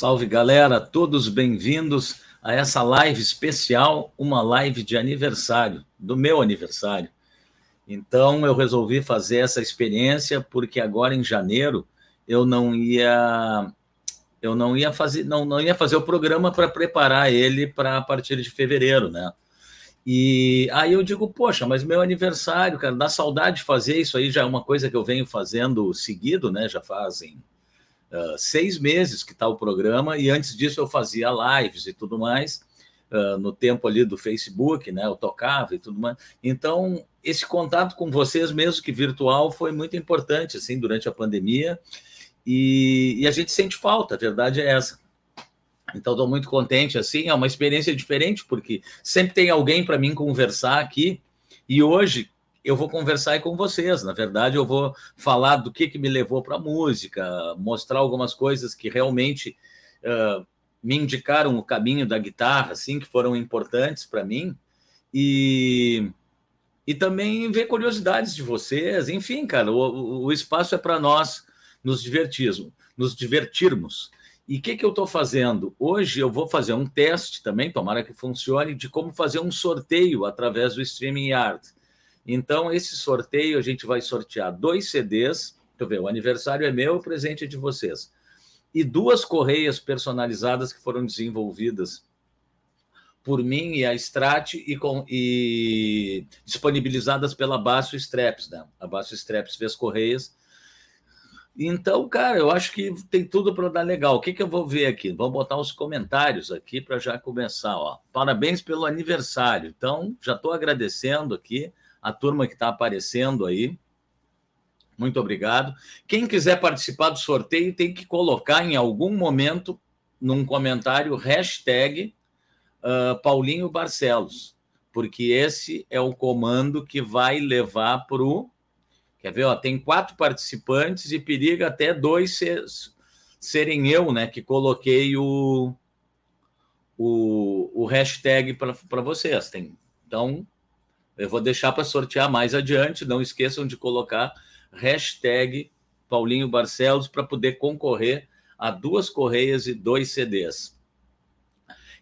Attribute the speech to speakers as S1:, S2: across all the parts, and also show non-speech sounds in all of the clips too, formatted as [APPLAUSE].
S1: Salve galera, todos bem-vindos a essa live especial, uma live de aniversário, do meu aniversário. Então eu resolvi fazer essa experiência porque agora em janeiro eu não ia eu não ia fazer não, não ia fazer o programa para preparar ele para a partir de fevereiro, né? E aí eu digo, poxa, mas meu aniversário, cara, dá saudade de fazer isso aí, já é uma coisa que eu venho fazendo seguido, né? Já fazem uh, seis meses que está o programa, e antes disso eu fazia lives e tudo mais, uh, no tempo ali do Facebook, né? Eu tocava e tudo mais. Então, esse contato com vocês, mesmo que virtual, foi muito importante, assim, durante a pandemia, e, e a gente sente falta, a verdade é essa. Então, estou muito contente, assim, é uma experiência diferente, porque sempre tem alguém para mim conversar aqui, e hoje eu vou conversar com vocês. Na verdade, eu vou falar do que, que me levou para a música, mostrar algumas coisas que realmente uh, me indicaram o caminho da guitarra, assim, que foram importantes para mim, e, e também ver curiosidades de vocês. Enfim, cara, o, o espaço é para nós nos divertirmos, nos divertirmos. E o que, que eu estou fazendo? Hoje eu vou fazer um teste também, tomara que funcione, de como fazer um sorteio através do Streaming Yard. Então, esse sorteio a gente vai sortear dois CDs. Deixa eu ver, o aniversário é meu, o presente é de vocês. E duas correias personalizadas que foram desenvolvidas por mim e a Strat e, com, e disponibilizadas pela Basso Straps, né? A Basso Straps fez correias então, cara, eu acho que tem tudo para dar legal. O que, que eu vou ver aqui? Vamos botar os comentários aqui para já começar. Ó. Parabéns pelo aniversário. Então, já estou agradecendo aqui a turma que está aparecendo aí. Muito obrigado. Quem quiser participar do sorteio tem que colocar em algum momento num comentário hashtag uh, Paulinho Barcelos, porque esse é o comando que vai levar para o Quer ver? Ó, tem quatro participantes e periga até dois ser, serem eu, né? Que coloquei o, o, o hashtag para vocês. Tem, então, eu vou deixar para sortear mais adiante. Não esqueçam de colocar hashtag Paulinho Barcelos para poder concorrer a duas correias e dois CDs.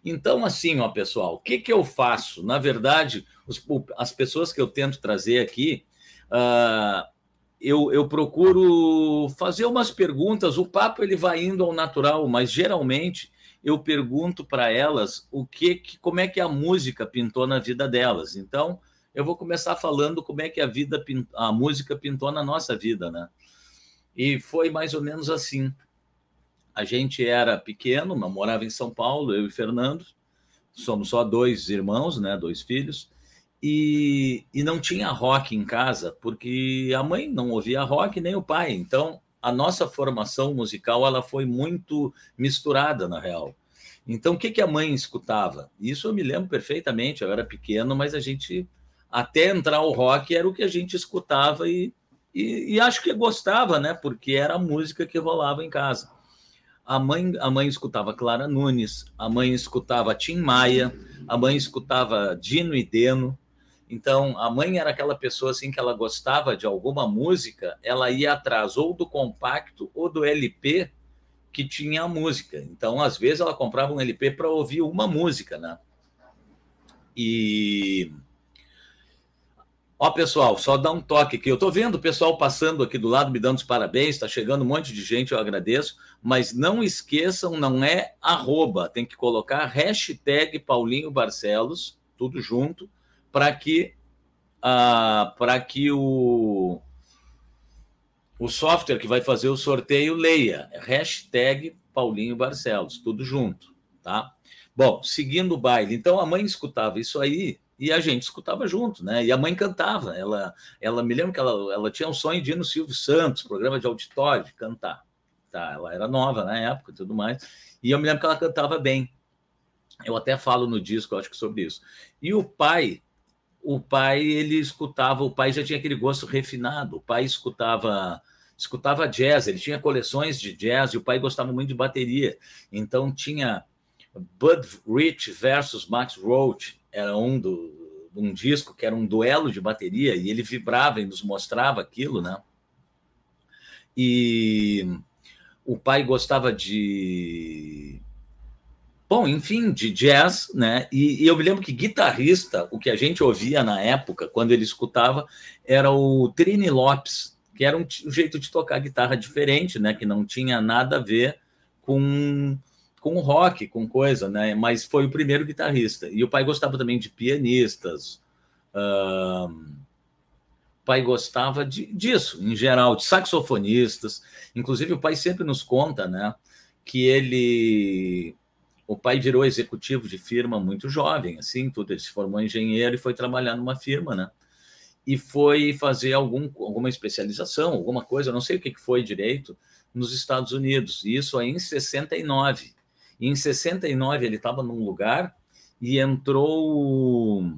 S1: Então, assim, ó, pessoal, o que, que eu faço? Na verdade, os, as pessoas que eu tento trazer aqui, uh, eu, eu procuro fazer umas perguntas. O papo ele vai indo ao natural, mas geralmente eu pergunto para elas o que, que, como é que a música pintou na vida delas. Então, eu vou começar falando como é que a vida a música pintou na nossa vida, né? E foi mais ou menos assim. A gente era pequeno, morava em São Paulo, eu e Fernando. Somos só dois irmãos, né, dois filhos e, e não tinha rock em casa, porque a mãe não ouvia rock, nem o pai. Então, a nossa formação musical ela foi muito misturada, na real. Então, o que, que a mãe escutava? Isso eu me lembro perfeitamente, eu era pequeno, mas a gente, até entrar o rock, era o que a gente escutava e, e, e acho que gostava, né? Porque era a música que rolava em casa. A mãe, a mãe escutava Clara Nunes, a mãe escutava Tim Maia, a mãe escutava Dino e Deno, então, a mãe era aquela pessoa assim que ela gostava de alguma música, ela ia atrás ou do compacto ou do LP que tinha a música. Então, às vezes ela comprava um LP para ouvir uma música, né? E Ó, pessoal, só dá um toque aqui. Eu estou vendo o pessoal passando aqui do lado, me dando os parabéns, está chegando um monte de gente, eu agradeço. Mas não esqueçam, não é arroba, tem que colocar hashtag Paulinho Barcelos, tudo junto, para que, uh, para que o, o software que vai fazer o sorteio leia. Hashtag Paulinho Barcelos, tudo junto, tá? Bom, seguindo o baile. Então a mãe escutava isso aí e a gente escutava junto, né? E a mãe cantava. Ela, ela me lembro que ela, ela tinha um sonho de ir no Silvio Santos, programa de auditório, de cantar. Tá? Ela era nova na época e tudo mais. E eu me lembro que ela cantava bem. Eu até falo no disco, acho que sobre isso. E o pai o pai ele escutava, o pai já tinha aquele gosto refinado, o pai escutava escutava jazz, ele tinha coleções de jazz e o pai gostava muito de bateria. Então tinha Bud Rich versus Max Roach, era um do um disco que era um duelo de bateria e ele vibrava e nos mostrava aquilo, né? E o pai gostava de Bom, enfim, de jazz, né? E, e, eu me lembro que guitarrista, o que a gente ouvia na época, quando ele escutava, era o Trini Lopes, que era um, um jeito de tocar guitarra diferente, né? Que não tinha nada a ver com com rock, com coisa, né? Mas foi o primeiro guitarrista. E o pai gostava também de pianistas. Uh, o pai gostava de, disso, em geral, de saxofonistas. Inclusive, o pai sempre nos conta, né? Que ele o pai virou executivo de firma muito jovem, assim, tudo. Ele se formou engenheiro e foi trabalhar numa firma, né? E foi fazer algum, alguma especialização, alguma coisa, não sei o que foi direito, nos Estados Unidos. Isso aí em 69. E em 69 ele estava num lugar e entrou.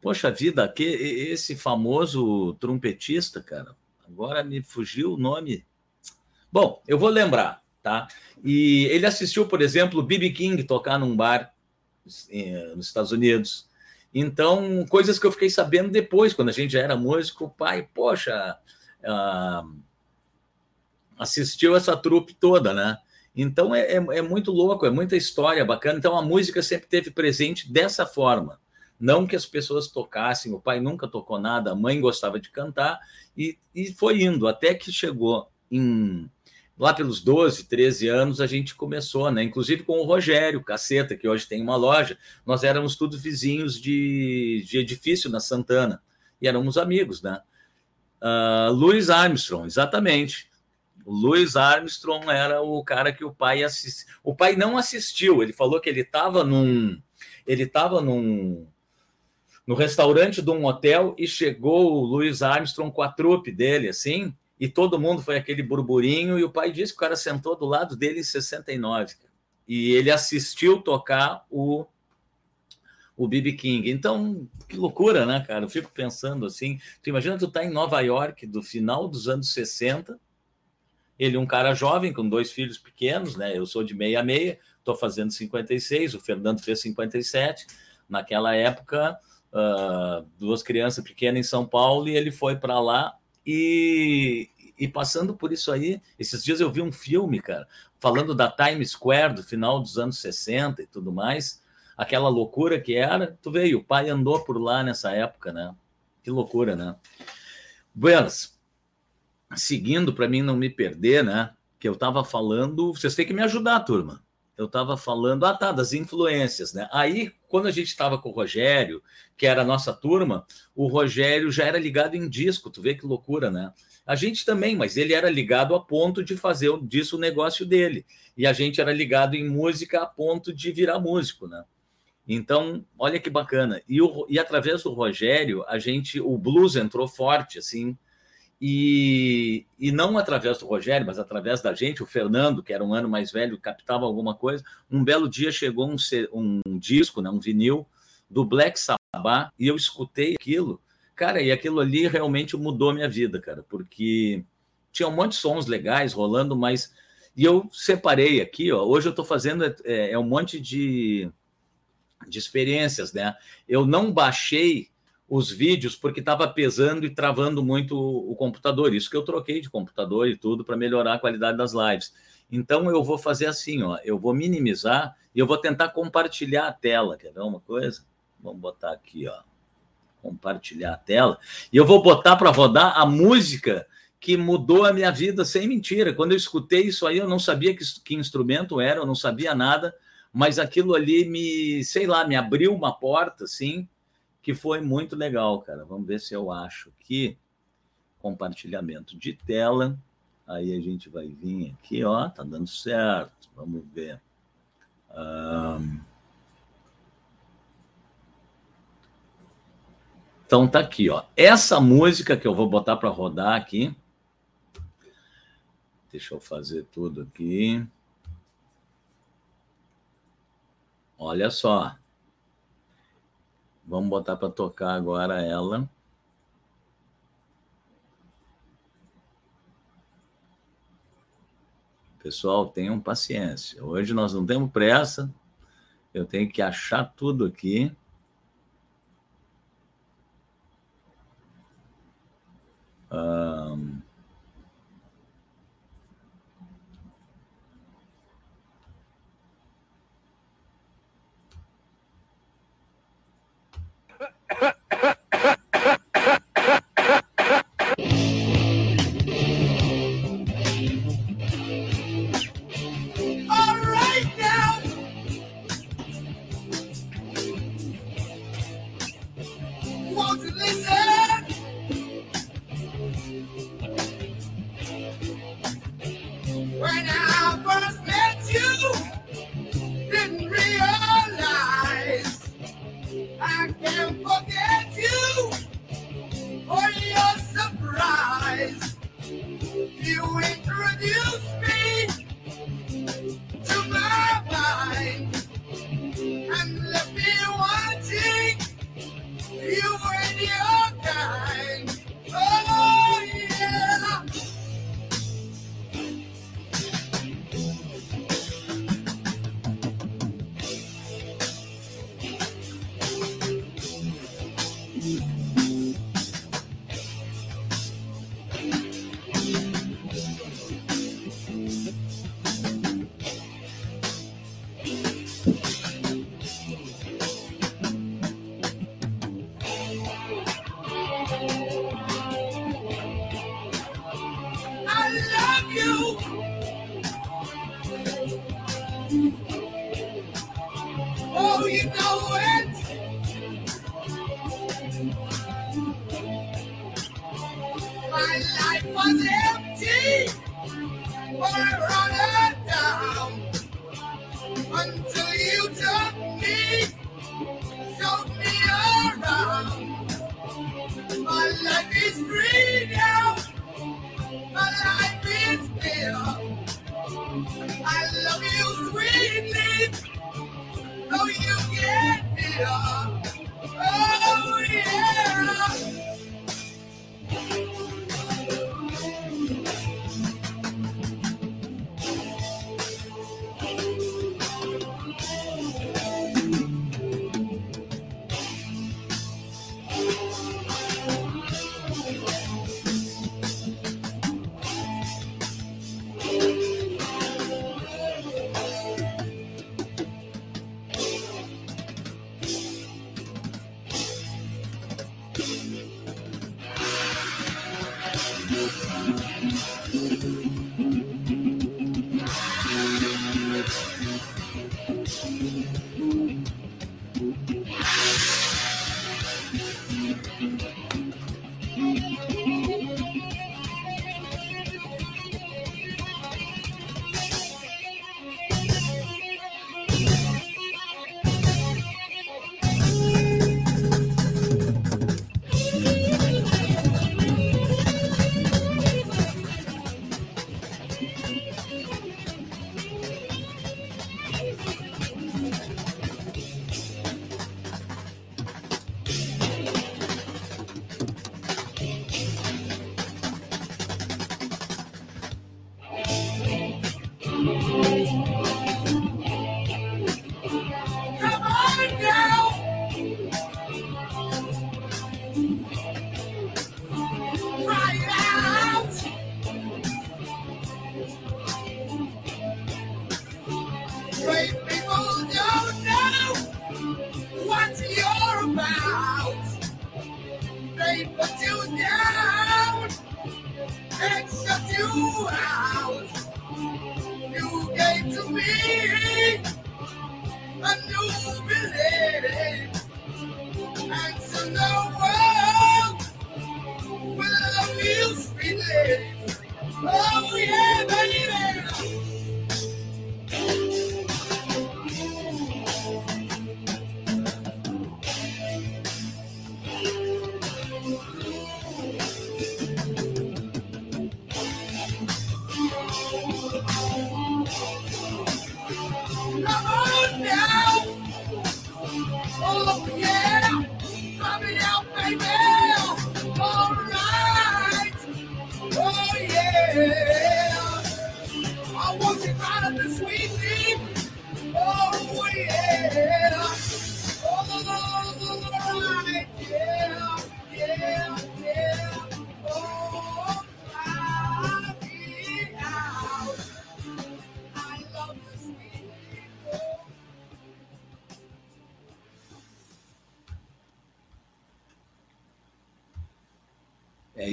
S1: Poxa vida, que, esse famoso trompetista, cara, agora me fugiu o nome. Bom, eu vou lembrar tá? E ele assistiu, por exemplo, B.B. King tocar num bar eh, nos Estados Unidos. Então, coisas que eu fiquei sabendo depois, quando a gente já era músico, o pai, poxa, uh, assistiu essa trupe toda, né? Então é, é, é, muito louco, é muita história bacana. Então a música sempre teve presente dessa forma. Não que as pessoas tocassem, o pai nunca tocou nada, a mãe gostava de cantar, e, e foi indo até que chegou em lá pelos 12, 13 anos, a gente começou, né? Inclusive com o Rogério Caceta, que hoje tem uma loja. Nós éramos tudo vizinhos de, de edifício na Santana. E éramos amigos, né? Uh, Louis Armstrong, exatamente. O Louis Armstrong era o cara que o pai assistiu. O pai não assistiu, ele falou que ele estava num. Ele estava num. No restaurante de um hotel e chegou o Louis Armstrong com a trupe dele, assim, e todo mundo foi aquele burburinho, e o pai disse que o cara sentou do lado dele em 69, e ele assistiu tocar o o BB King. Então, que loucura, né, cara? Eu fico pensando assim, tu imagina tu tá em Nova York do final dos anos 60, ele um cara jovem com dois filhos pequenos, né? Eu sou de meia meia, tô fazendo 56, o Fernando fez 57. Naquela época, uh, duas crianças pequenas em São Paulo e ele foi para lá e, e passando por isso aí, esses dias eu vi um filme, cara, falando da Times Square do final dos anos 60 e tudo mais, aquela loucura que era. Tu veio, o pai andou por lá nessa época, né? Que loucura, né? Buenas, seguindo para mim não me perder, né? Que eu estava falando, vocês têm que me ajudar, turma eu estava falando, ah tá, das influências, né? Aí, quando a gente estava com o Rogério, que era a nossa turma, o Rogério já era ligado em disco, tu vê que loucura, né? A gente também, mas ele era ligado a ponto de fazer disso o negócio dele. E a gente era ligado em música a ponto de virar músico, né? Então, olha que bacana. E, o, e através do Rogério, a gente, o blues entrou forte, assim, e, e não através do Rogério, mas através da gente, o Fernando, que era um ano mais velho, captava alguma coisa. Um belo dia chegou um, um disco, né, um vinil do Black Sabbath, e eu escutei aquilo, cara, e aquilo ali realmente mudou minha vida, cara, porque tinha um monte de sons legais rolando, mas. E eu separei aqui, ó. Hoje eu estou fazendo é, é um monte de, de experiências, né? Eu não baixei os vídeos porque estava pesando e travando muito o, computador. Isso que eu troquei de computador e tudo para melhorar a qualidade das lives. Então eu vou fazer assim, ó, eu vou minimizar e eu vou tentar compartilhar a tela. Quer ver uma coisa? Vamos botar aqui, ó, compartilhar a tela e eu vou botar para rodar a música que mudou a minha vida sem mentira. Quando eu escutei isso aí, eu não sabia que, que instrumento era, eu não sabia nada, mas aquilo ali me, sei lá, me abriu uma porta, assim, que foi muito legal, cara. Vamos ver se eu acho aqui compartilhamento de tela. Aí a gente vai vir aqui, ó, tá dando certo. Vamos ver. Um... Então tá aqui, ó. Essa música que eu vou botar para rodar aqui. Deixa eu fazer tudo aqui. Olha só. Vamos botar para tocar agora ela. Pessoal, tenham paciência. Hoje nós não temos pressa. Eu tenho que achar tudo aqui. Um...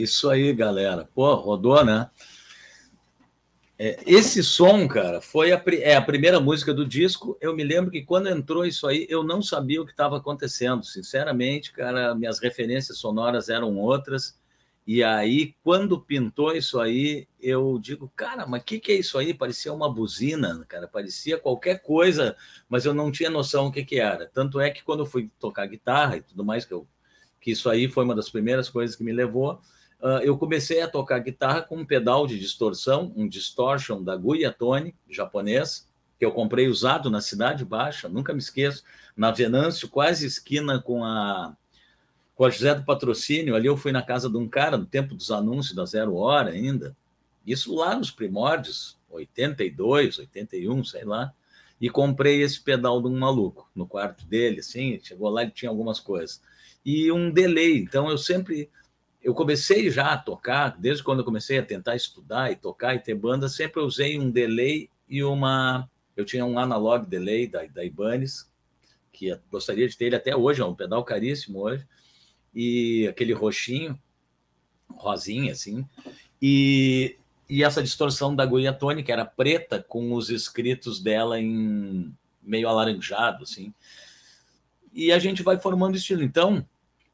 S1: isso aí, galera. Pô, rodou, né? É, esse som, cara, foi a, é a primeira música do disco. Eu me lembro que quando entrou isso aí, eu não sabia o que estava acontecendo. Sinceramente, cara, minhas referências sonoras eram outras. E aí, quando pintou isso aí, eu digo, cara, mas o que, que é isso aí? Parecia uma buzina, cara, parecia qualquer coisa, mas eu não tinha noção o que, que era. Tanto é que quando eu fui tocar guitarra e tudo mais, que, eu, que isso aí foi uma das primeiras coisas que me levou, uh, eu comecei a tocar guitarra com um pedal de distorção, um distortion da Guiatone, japonês, que eu comprei usado na Cidade Baixa, nunca me esqueço, na Venâncio, quase esquina com a com a José do Patrocínio, ali eu fui na casa de um cara, no tempo dos anúncios da Zero Hora ainda, isso lá nos primórdios, 82, 81, sei lá, e comprei esse pedal de um maluco no quarto dele, assim, chegou lá e tinha algumas coisas. E um delay, então eu sempre eu comecei já a tocar, desde quando eu comecei a tentar estudar e tocar e ter banda, sempre usei um delay e uma. Eu tinha um analog delay da, da Ibanez, que gostaria de ter ele até hoje, é um pedal caríssimo hoje, e aquele roxinho, rosinha, assim, e, e essa distorção da Guiatone, que era preta, com os escritos dela em meio alaranjado, assim. E a gente vai formando estilo. Então,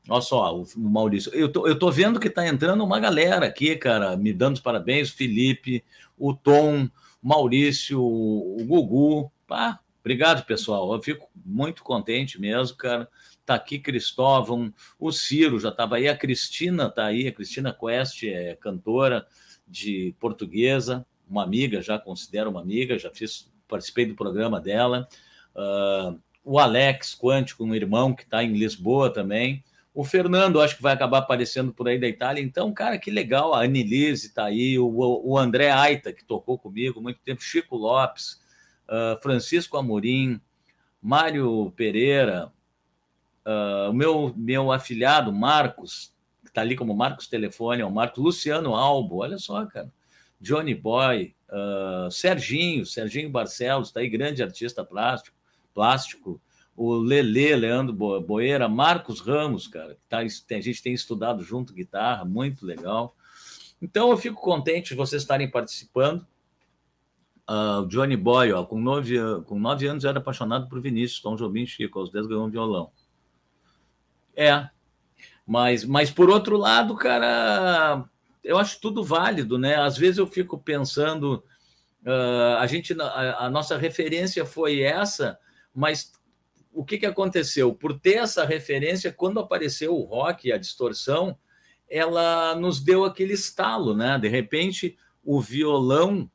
S1: Olha só, o Maurício. Eu tô, eu tô vendo que tá entrando uma galera aqui, cara, me dando os parabéns. Felipe, o Tom, o Maurício, o Gugu. Pá, obrigado, pessoal. Eu fico muito contente mesmo, cara. Tá aqui Cristóvão, o Ciro já estava aí, a Cristina tá aí, a Cristina Quest é cantora de portuguesa, uma amiga, já considero uma amiga, já fiz, participei do programa dela. Uh, o Alex Quântico, um irmão que está em Lisboa também. O Fernando, acho que vai acabar aparecendo por aí da Itália. Então, cara, que legal. A Anilise está aí, o, o André Aita, que tocou comigo muito tempo, Chico Lopes, uh, Francisco Amorim, Mário Pereira, uh, o meu, meu afilhado, Marcos, que está ali como Marcos Telefone, é o Marcos Luciano Albo, olha só, cara. Johnny Boy, uh, Serginho, Serginho Barcelos, está aí, grande artista plástico, plástico o Lele, Leandro Boeira, Marcos Ramos, cara, tá, a gente tem estudado junto guitarra, muito legal. Então eu fico contente de vocês estarem participando. Uh, Johnny Boy, ó, com, nove, com nove anos era apaixonado por Vinícius, Tom Jobim Chico, aos dez ganhou um violão. É, mas, mas por outro lado, cara, eu acho tudo válido, né? Às vezes eu fico pensando, uh, a gente, a, a nossa referência foi essa, mas o que, que aconteceu? Por ter essa referência, quando apareceu o rock e a distorção, ela nos deu aquele estalo, né? De repente, o violão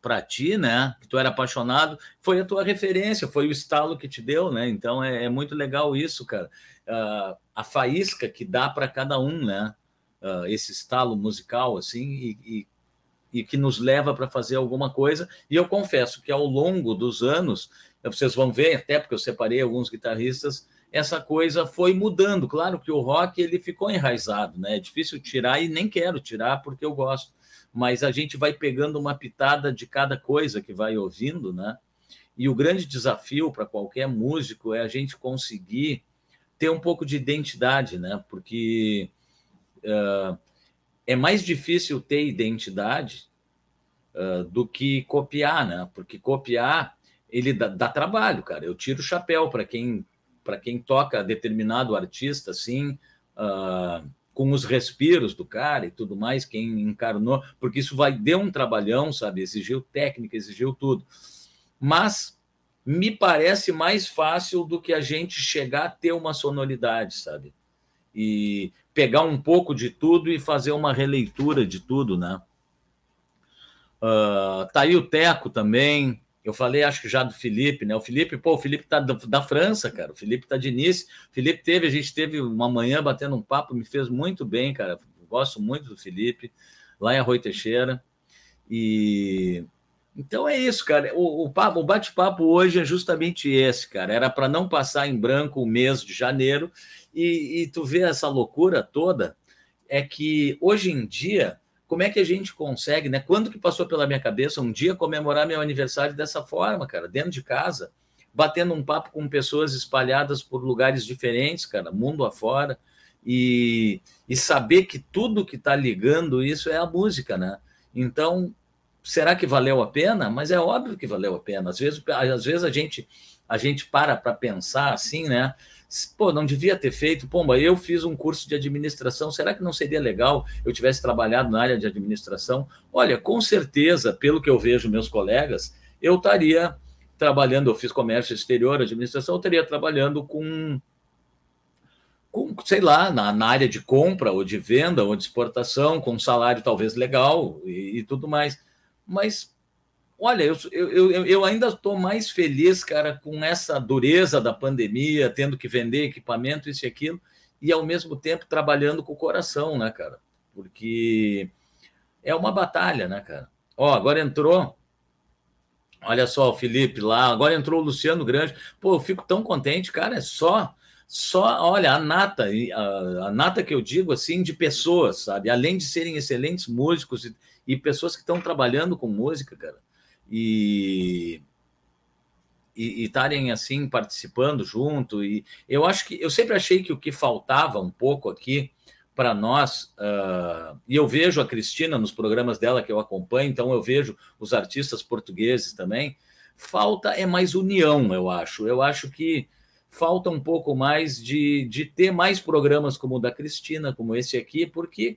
S1: para ti, né? Que tu era apaixonado, foi a tua referência, foi o estalo que te deu, né? Então é, é muito legal isso, cara. Uh, a faísca que dá para cada um, né? Uh, esse estalo musical, assim, e, e, e que nos leva para fazer alguma coisa. E eu confesso que ao longo dos anos vocês vão ver, até porque eu separei alguns guitarristas, essa coisa foi mudando. Claro que o rock ele ficou enraizado, né? É difícil tirar e nem quero tirar porque eu gosto. Mas a gente vai pegando uma pitada de cada coisa que vai ouvindo, né? E o grande desafio para qualquer músico é a gente conseguir ter um pouco de identidade, né? Porque uh, é mais difícil ter identidade uh, do que copiar, né? Porque copiar ele dá, dá trabalho, cara. Eu tiro o chapéu para quem para quem toca determinado artista, assim, uh, com os respiros do cara e tudo mais, quem encarnou, porque isso vai deu um trabalhão, sabe? Exigiu técnica, exigiu tudo. Mas me parece mais fácil do que a gente chegar a ter uma sonoridade, sabe? E pegar um pouco de tudo e fazer uma releitura de tudo, né? Uh, tá aí o Teco também, eu falei, acho que já do Felipe, né? O Felipe, pô, o Felipe tá da, da França, cara. O Felipe tá de Nice. O Felipe teve, a gente teve uma manhã batendo um papo, me fez muito bem, cara. Gosto muito do Felipe, lá em Arroio Teixeira. E então é isso, cara. O, o, o bate-papo hoje é justamente esse, cara. Era para não passar em branco o mês de janeiro e, e tu vê essa loucura toda. É que hoje em dia como é que a gente consegue, né? Quando que passou pela minha cabeça um dia comemorar meu aniversário dessa forma, cara, dentro de casa, batendo um papo com pessoas espalhadas por lugares diferentes, cara, mundo afora, e, e saber que tudo que está ligando isso é a música, né? Então, será que valeu a pena? Mas é óbvio que valeu a pena. Às vezes, às vezes a gente a gente para para pensar assim, né? Pô, não devia ter feito, pomba, eu fiz um curso de administração, será que não seria legal eu tivesse trabalhado na área de administração? Olha, com certeza, pelo que eu vejo meus colegas, eu estaria trabalhando, eu fiz comércio exterior, administração, eu estaria trabalhando com com, sei lá, na, na, área de compra ou de venda ou de exportação, com um salário talvez legal e, e tudo mais. Mas, olha, eu, eu, eu, ainda estou mais feliz, cara, com essa dureza da pandemia, tendo que vender equipamento, isso e aquilo, e ao mesmo tempo trabalhando com o coração, né, cara? Porque é uma batalha, né, cara? Ó, agora entrou. Olha só o Felipe lá, agora entrou o Luciano Grande. Pô, eu fico tão contente, cara. É só, só, olha, a nata, a, a nata que eu digo assim, de pessoas, sabe? Além de serem excelentes músicos e, e pessoas que estão trabalhando com música, cara. E e estarem assim participando junto e eu acho que eu sempre achei que o que faltava um pouco aqui para nós, uh, e eu vejo a Cristina nos programas dela que eu acompanho, então eu vejo os artistas portugueses também. Falta é mais união, eu acho. Eu acho que falta um pouco mais de, de ter mais programas como o da Cristina, como esse aqui, porque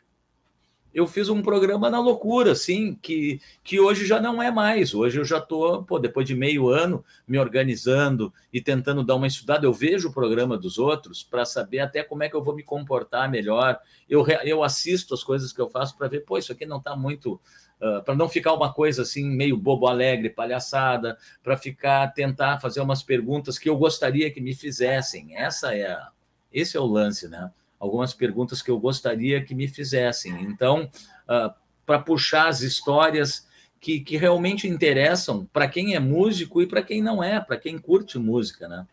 S1: eu fiz um programa na loucura, assim, que, que hoje já não é mais. Hoje eu já estou, depois de meio ano, me organizando e tentando dar uma estudada. Eu vejo o programa dos outros para saber até como é que eu vou me comportar melhor. Eu, eu assisto as coisas que eu faço para ver, pô, isso aqui não está muito. Uh, para não ficar uma coisa assim, meio bobo alegre, palhaçada, para ficar, tentar fazer umas perguntas que eu gostaria que me fizessem. Essa é esse é o lance, né? Algumas perguntas que eu gostaria que me fizessem. Então, uh, para puxar as histórias que, que realmente interessam para quem é músico e para quem não é, para quem curte música, né?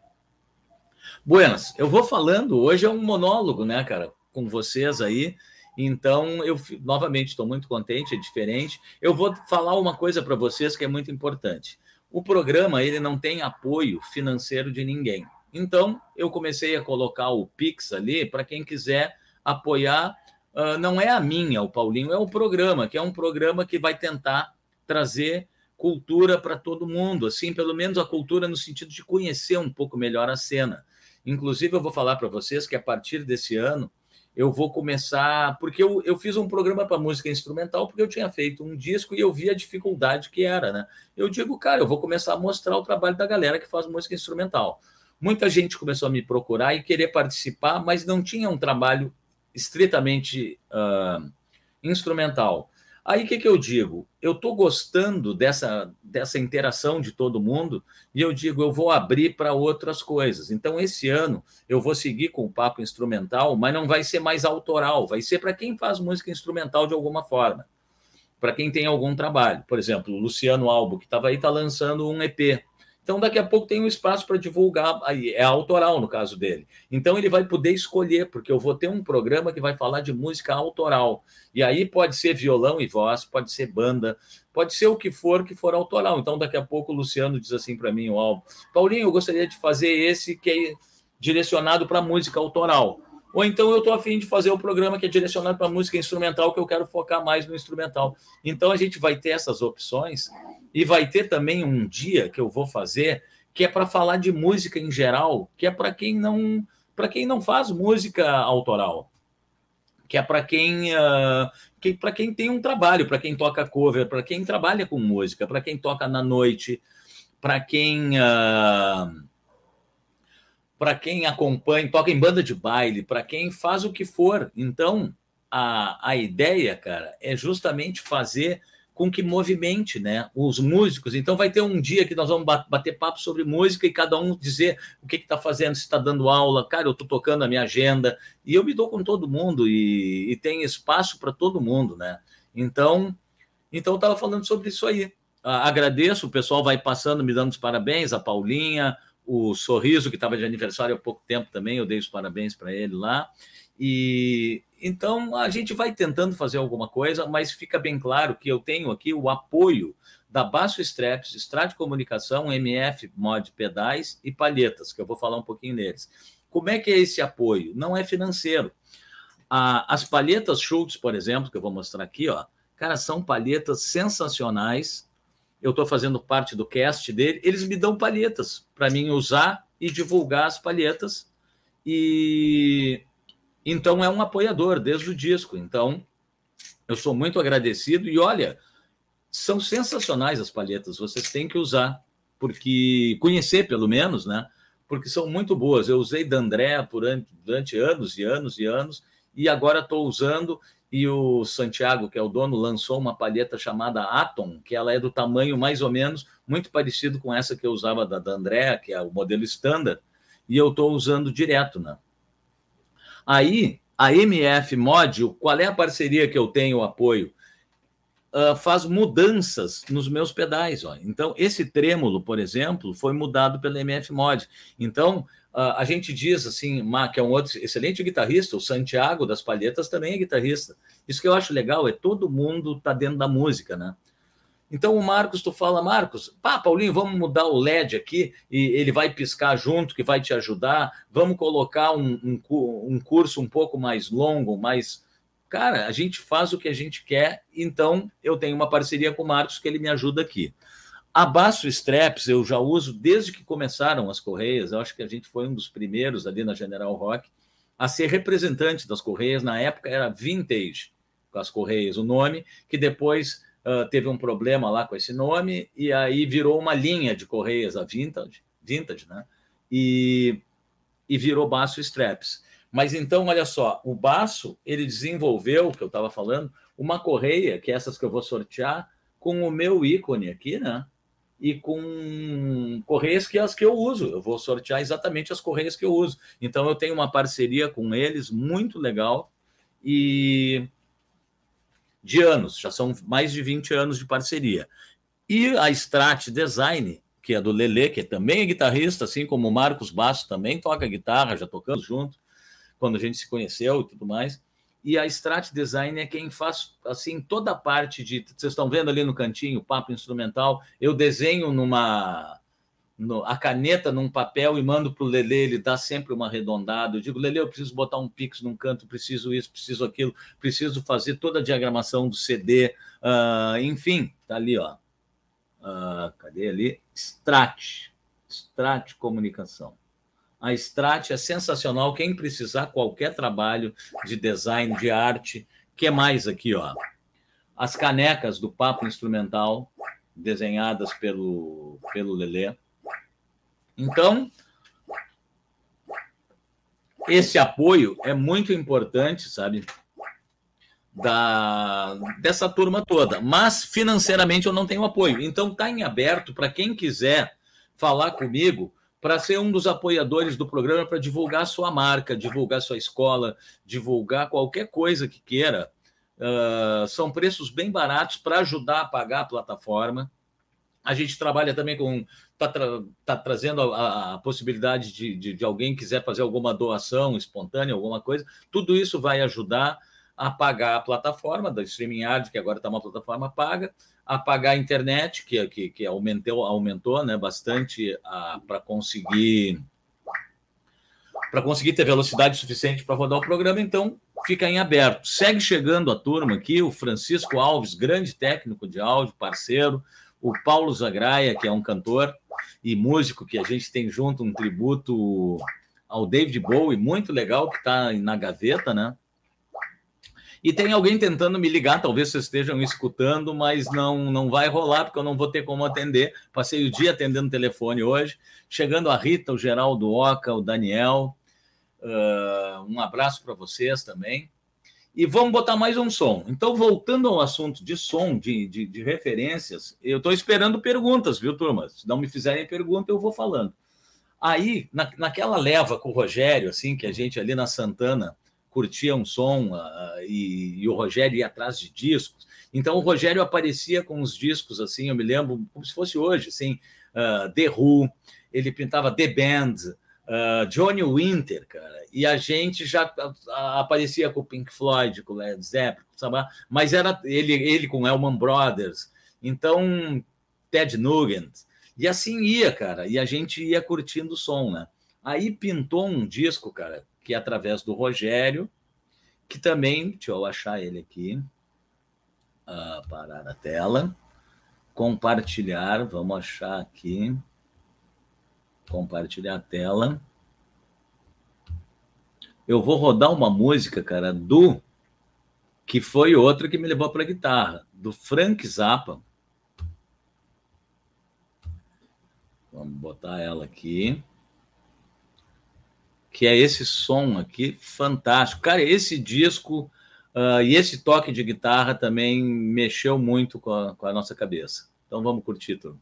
S1: Buenas, eu vou falando, hoje é um monólogo, né, cara, com vocês aí. Então, eu novamente estou muito contente, é diferente. Eu vou falar uma coisa para vocês que é muito importante. O programa ele não tem apoio financeiro de ninguém. Então, eu comecei a colocar o Pix ali para quem quiser apoiar. Uh, não é a minha, o Paulinho, é o programa, que é um programa que vai tentar trazer cultura para todo mundo, assim, pelo menos a cultura no sentido de conhecer um pouco melhor a cena. Inclusive, eu vou falar para vocês que a partir desse ano eu vou começar, porque eu, eu fiz um programa para música instrumental, porque eu tinha feito um disco e eu vi a dificuldade que era, né? Eu digo, cara, eu vou começar a mostrar o trabalho da galera que faz música instrumental. Muita gente começou a me procurar e querer participar, mas não tinha um trabalho estritamente uh, instrumental. Aí o que, que eu digo? Eu estou gostando dessa, dessa interação de todo mundo e eu digo, eu vou abrir para outras coisas. Então, esse ano eu vou seguir com o papo instrumental, mas não vai ser mais autoral, vai ser para quem faz música instrumental de alguma forma, para quem tem algum trabalho. Por exemplo, o Luciano Albo, que estava aí, está lançando um EP então, daqui a pouco tem um espaço para divulgar, aí é autoral no caso dele. Então, ele vai poder escolher, porque eu vou ter um programa que vai falar de música autoral. E aí pode ser violão e voz, pode ser banda, pode ser o que for que for autoral. Então, daqui a pouco o Luciano diz assim para mim, o álbum, Paulinho, eu gostaria de fazer esse que é direcionado para música autoral. Ou então eu estou afim de fazer o um programa que é direcionado para música instrumental, que eu quero focar mais no instrumental. Então a gente vai ter essas opções e vai ter também um dia que eu vou fazer que é para falar de música em geral, que é para quem não para quem não faz música autoral, que é para quem uh, que, para quem tem um trabalho, para quem toca cover, para quem trabalha com música, para quem toca na noite, para quem uh, para quem acompanha, toca em banda de baile, para quem faz o que for. Então, a, a ideia, cara, é justamente fazer com que movimente né, os músicos. Então, vai ter um dia que nós vamos bater papo sobre música e cada um dizer o que está fazendo, se está dando aula. Cara, eu estou tocando a minha agenda e eu me dou com todo mundo e, e tem espaço para todo mundo, né? Então, então eu estava falando sobre isso aí. agradeço, o pessoal vai passando, me dando os parabéns, a Paulinha, o Sorriso, que estava de aniversário há pouco tempo também, eu dei os parabéns para ele lá. E então a gente vai tentando fazer alguma coisa, mas fica bem claro que eu tenho aqui o apoio da Basso Straps, Estrade Comunicação, MF Mod Pedais e Palhetas, que eu vou falar um pouquinho neles. Como é que é esse apoio? Não é financeiro. as palhetas Schultz, por exemplo, que eu vou mostrar aqui, ó, cara, são palhetas sensacionais eu estou fazendo parte do cast dele, eles me dão palhetas para mim usar e divulgar as palhetas. E então é um apoiador desde o disco. Então eu sou muito agradecido e olha, são sensacionais as palhetas, vocês têm que usar, porque conhecer pelo menos, né? porque são muito boas. Eu usei da André durante, durante anos e anos e anos, e agora estou usando. E o Santiago, que é o dono, lançou uma palheta chamada Atom, que ela é do tamanho mais ou menos muito parecido com essa que eu usava da, da André, que é o modelo standard, e eu estou usando direto, né? Aí, a MF Mod, qual é a parceria que eu tenho, o apoio? Uh, faz mudanças nos meus pedais. Ó. Então, esse trêmulo, por exemplo, foi mudado pela MF Mod. Então, a gente diz assim, que é um outro excelente guitarrista, o Santiago das Palhetas também é guitarrista. Isso que eu acho legal é todo mundo tá dentro da música, né? Então o Marcos, tu fala, Marcos, pá, Paulinho, vamos mudar o LED aqui e ele vai piscar junto, que vai te ajudar. Vamos colocar um, um, um curso um pouco mais longo, mais. Cara, a gente faz o que a gente quer, então eu tenho uma parceria com o Marcos que ele me ajuda aqui. A Basso Straps eu já uso desde que começaram as Correias, eu acho que a gente foi um dos primeiros ali na General Rock a ser representante das Correias. Na época era Vintage com as Correias, o nome, que depois uh, teve um problema lá com esse nome e aí virou uma linha de correias a vintage, vintage, né? E, e virou Baço Straps. Mas então, olha só, o Baço ele desenvolveu, que eu estava falando, uma correia, que é essas que eu vou sortear, com o meu ícone aqui, né? E com correias que as que eu uso. Eu vou sortear exatamente as correias que eu uso. Então, eu tenho uma parceria com eles muito legal. E de anos, já são mais de 20 anos de parceria. E a Strat Design, que é do Lele, que também é guitarrista, assim como o Marcos Basso também toca guitarra, já tocamos junto, quando a gente se conheceu e tudo mais. E a Strat Design é quem faz assim toda a parte de. Vocês estão vendo ali no cantinho, papo instrumental. Eu desenho numa no, a caneta num papel e mando para o Lele, ele dá sempre uma arredondada. Eu digo, Lele, eu preciso botar um pix num canto, preciso isso, preciso aquilo, preciso fazer toda a diagramação do CD. Uh, ah, enfim, tá ali, ó. Uh, cadê ali? Strat. Strat Comunicação. A Strat é sensacional. Quem precisar qualquer trabalho de design, de arte, que mais aqui, ó? As canecas do Papo Instrumental, desenhadas pelo, pelo Lelê então, esse apoio é muito importante, sabe? Da, dessa turma toda. Mas financeiramente eu não tenho apoio. Então está em aberto para quem quiser falar comigo para ser um dos apoiadores do programa para divulgar sua marca, divulgar sua escola, divulgar qualquer coisa que queira. Uh, são preços bem baratos para ajudar a pagar a plataforma. A gente trabalha também com está tra tá trazendo a, a possibilidade de, de, de, alguém quiser fazer alguma doação espontânea, alguma coisa, tudo isso vai ajudar a pagar a plataforma da StreamYard, que agora está uma plataforma paga, a pagar a internet, que, que, que aumentou, aumentou né, bastante para conseguir para conseguir ter velocidade suficiente para rodar o programa, então fica em aberto. Segue chegando a turma aqui, o Francisco Alves, grande técnico de áudio, parceiro, o Paulo Zagraia, que é um cantor, e músico que a gente tem junto, um tributo ao David Bowie, muito legal, que está na gaveta, né? E tem alguém tentando me ligar, talvez vocês estejam escutando, mas não, não vai rolar, porque eu não vou ter como atender. Passei o dia atendendo telefone hoje. Chegando a Rita, o Geraldo Oca, o Daniel. Uh, um abraço para vocês também. E vamos botar mais um som. Então, voltando ao assunto de som, de, de, de referências, eu estou esperando perguntas, viu, turma? Se não me fizerem pergunta, eu vou falando. Aí, na, naquela leva com o Rogério, assim, que a gente ali na Santana curtia um som uh, e, e, o Rogério ia atrás de discos. Então, o Rogério aparecia com os discos, assim, eu me lembro, como se fosse hoje, assim, uh, The Who, ele pintava The Band, uh, Johnny Winter, cara, e a gente já aparecia com o Pink Floyd, com o Led Zeppelin, sabe? mas era ele, ele com Elman Brothers, então Ted Nugent, e assim ia, cara, e a gente ia curtindo o som, né? Aí pintou um disco, cara, que é através do Rogério, que também, deixa eu achar ele aqui, uh, parar a tela, compartilhar, vamos achar aqui compartilhar a tela. Eu vou rodar uma música, cara, do que foi outra que me levou para a guitarra, do Frank Zappa. Vamos botar ela aqui. Que é esse som aqui fantástico. Cara, esse disco uh, e esse toque de guitarra também mexeu muito com a, com a nossa cabeça. Então vamos curtir tudo.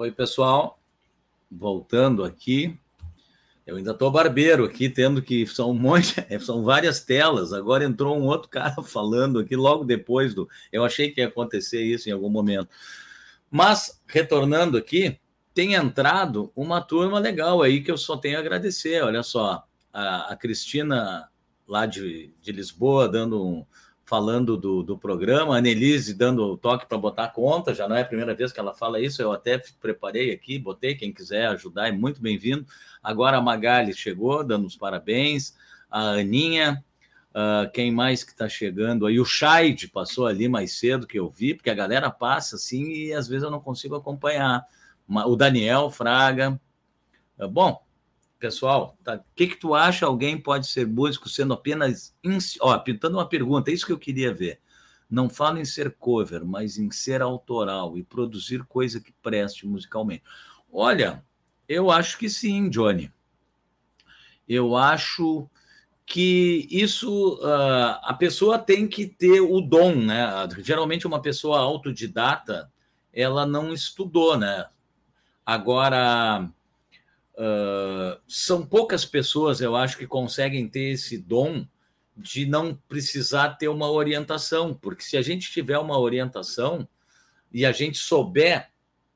S1: Oi, pessoal. Voltando aqui. Eu ainda estou barbeiro aqui, tendo que. São um monte, [LAUGHS] são várias telas. Agora entrou um outro [LAUGHS] cara falando aqui logo depois do. Eu achei que ia acontecer isso em algum momento. Mas, retornando aqui, tem entrado uma turma legal aí que eu só tenho a agradecer. Olha só, a, a Cristina, lá de, de Lisboa, dando um, falando do, do programa, a Annelise dando o toque para botar a conta, já não é a primeira vez que ela fala isso, eu até preparei aqui, botei, quem quiser ajudar é muito bem-vindo. Agora a Magali chegou, dando os parabéns, a Aninha, uh, quem mais que está chegando aí? O Shaid passou ali mais cedo que eu vi, porque a galera passa assim e às vezes eu não consigo acompanhar. O Daniel Fraga. Bom, pessoal, tá? o que, que tu acha? Alguém pode ser músico sendo apenas. Ó, pintando uma pergunta, é isso que eu queria ver. Não falo em ser cover, mas em ser autoral e produzir coisa que preste musicalmente. Olha, eu acho que sim, Johnny. Eu acho que isso uh, a pessoa tem que ter o dom, né? Geralmente uma pessoa autodidata ela não estudou, né? Agora Uh, são poucas pessoas, eu acho, que conseguem ter esse dom de não precisar ter uma orientação, porque se a gente tiver uma orientação e a gente souber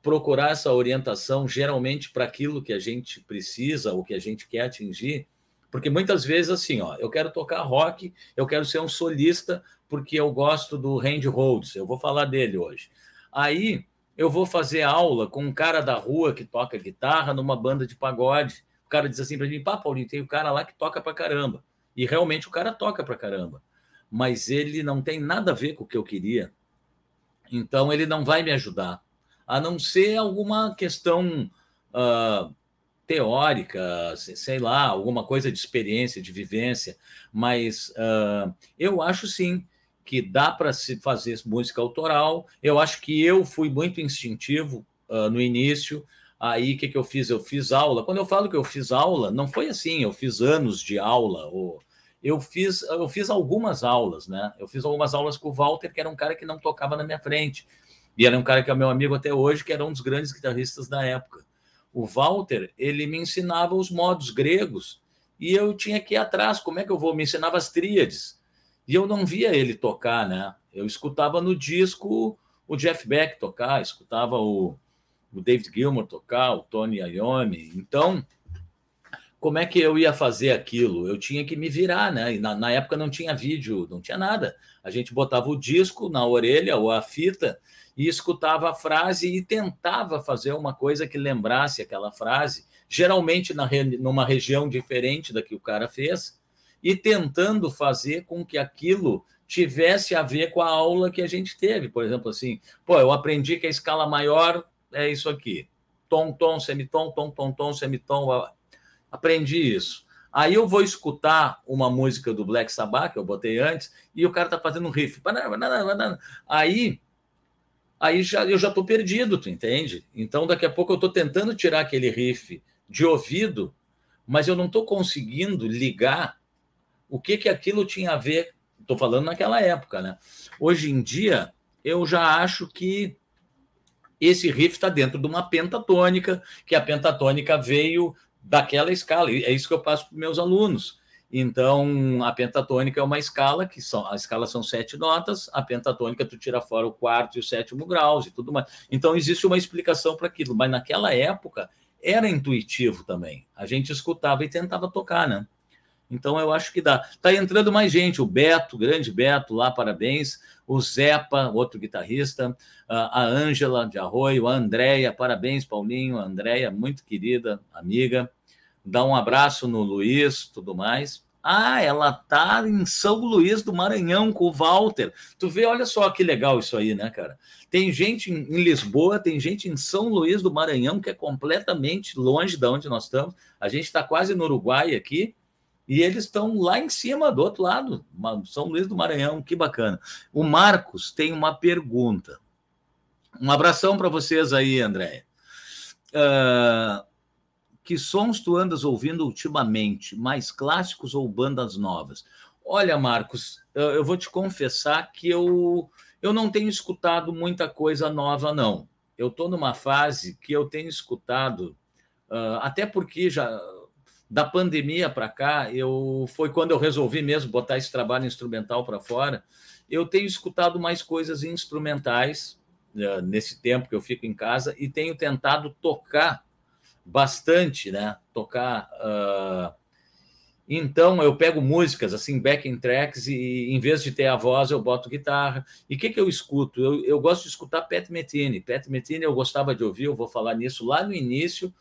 S1: procurar essa orientação geralmente para aquilo que a gente precisa ou que a gente quer atingir, porque muitas vezes assim, ó, eu quero tocar rock, eu quero ser um solista porque eu gosto do Randy Rhodes, eu vou falar dele hoje. Aí eu vou fazer aula com um cara da rua que toca guitarra numa banda de pagode. O cara diz assim para mim: pá, Paulinho, tem o um cara lá que toca para caramba. E realmente o cara toca para caramba. Mas ele não tem nada a ver com o que eu queria. Então ele não vai me ajudar. A não ser alguma questão uh, teórica, sei lá, alguma coisa de experiência, de vivência. Mas uh, eu acho sim que dá para se fazer música autoral. Eu acho que eu fui muito instintivo uh, no início. Aí o que, que eu fiz? Eu fiz aula. Quando eu falo que eu fiz aula, não foi assim, eu fiz anos de aula. Ou... Eu fiz, eu fiz algumas aulas, né? Eu fiz algumas aulas com o Walter, que era um cara que não tocava na minha frente. E era um cara que é meu amigo até hoje, que era um dos grandes guitarristas da época. O Walter, ele me ensinava os modos gregos e eu tinha que ir atrás. Como é que eu vou? Me ensinava as tríades. E eu não via ele tocar, né? Eu escutava no disco o Jeff Beck tocar, escutava o, o David Gilmour tocar, o Tony Iommi. Então, como é que eu ia fazer aquilo? Eu tinha que me virar, né? E na, na, época não tinha vídeo, não tinha nada. A gente botava o disco na orelha ou a fita e escutava a frase e tentava fazer uma coisa que lembrasse aquela frase, geralmente na, numa região diferente da que o cara fez e tentando fazer com que aquilo tivesse a ver com a aula que a gente teve. Por exemplo, assim, pô, eu aprendi que a escala maior é isso aqui: tom, tom, semitom, tom, tom, tom, semitom. Aprendi isso. Aí eu vou escutar uma música do Black Sabbath, que eu botei antes, e o cara tá fazendo um riff. Aí, aí já, eu já tô perdido, tu entende? Então, daqui a pouco eu tô tentando tirar aquele riff de ouvido, mas eu não tô conseguindo ligar o que, que aquilo tinha a ver. Estou falando naquela época, né? Hoje em dia, eu já acho que esse riff está dentro de uma pentatônica, que a pentatônica veio daquela escala. E é isso que eu passo para meus alunos. Então, a pentatônica é uma escala que são, a escala são sete notas, a pentatônica tu tira fora o quarto e o sétimo graus e tudo mais. Então, existe uma explicação para aquilo, mas naquela época era intuitivo também. A gente escutava e tentava tocar, né? Então eu acho que dá. Está entrando mais gente, o Beto, grande Beto, lá, parabéns. O Zepa, outro guitarrista, a Ângela de Arroio, a Andréia, parabéns, Paulinho, Andréia, muito querida, amiga. Dá um abraço no Luiz, tudo mais. Ah, ela tá em São Luís do Maranhão com o Walter. Tu vê, olha só que legal isso aí, né, cara? Tem gente em Lisboa, tem gente em São Luís do Maranhão, que é completamente longe de onde nós estamos. A gente está quase no Uruguai aqui, e eles estão lá em cima, do outro lado, São Luís do Maranhão, que bacana. O Marcos tem uma pergunta. Um abração para vocês aí, André. Uh, que sons tu andas ouvindo ultimamente? Mais clássicos ou bandas novas? Olha, Marcos, eu vou te confessar que eu, eu não tenho escutado muita coisa nova, não. Eu estou numa fase que eu tenho escutado, uh, até porque já da pandemia para cá, eu foi quando eu resolvi mesmo botar esse trabalho instrumental para fora. Eu tenho escutado mais coisas instrumentais uh, nesse tempo que eu fico em casa e tenho tentado tocar bastante, né? Tocar uh, Então eu pego músicas assim, backing tracks, e em vez de ter a voz, eu boto guitarra. E o que, que eu escuto? Eu, eu gosto de escutar Pat Metini. Pat Metini eu gostava de ouvir, eu vou falar nisso lá no início.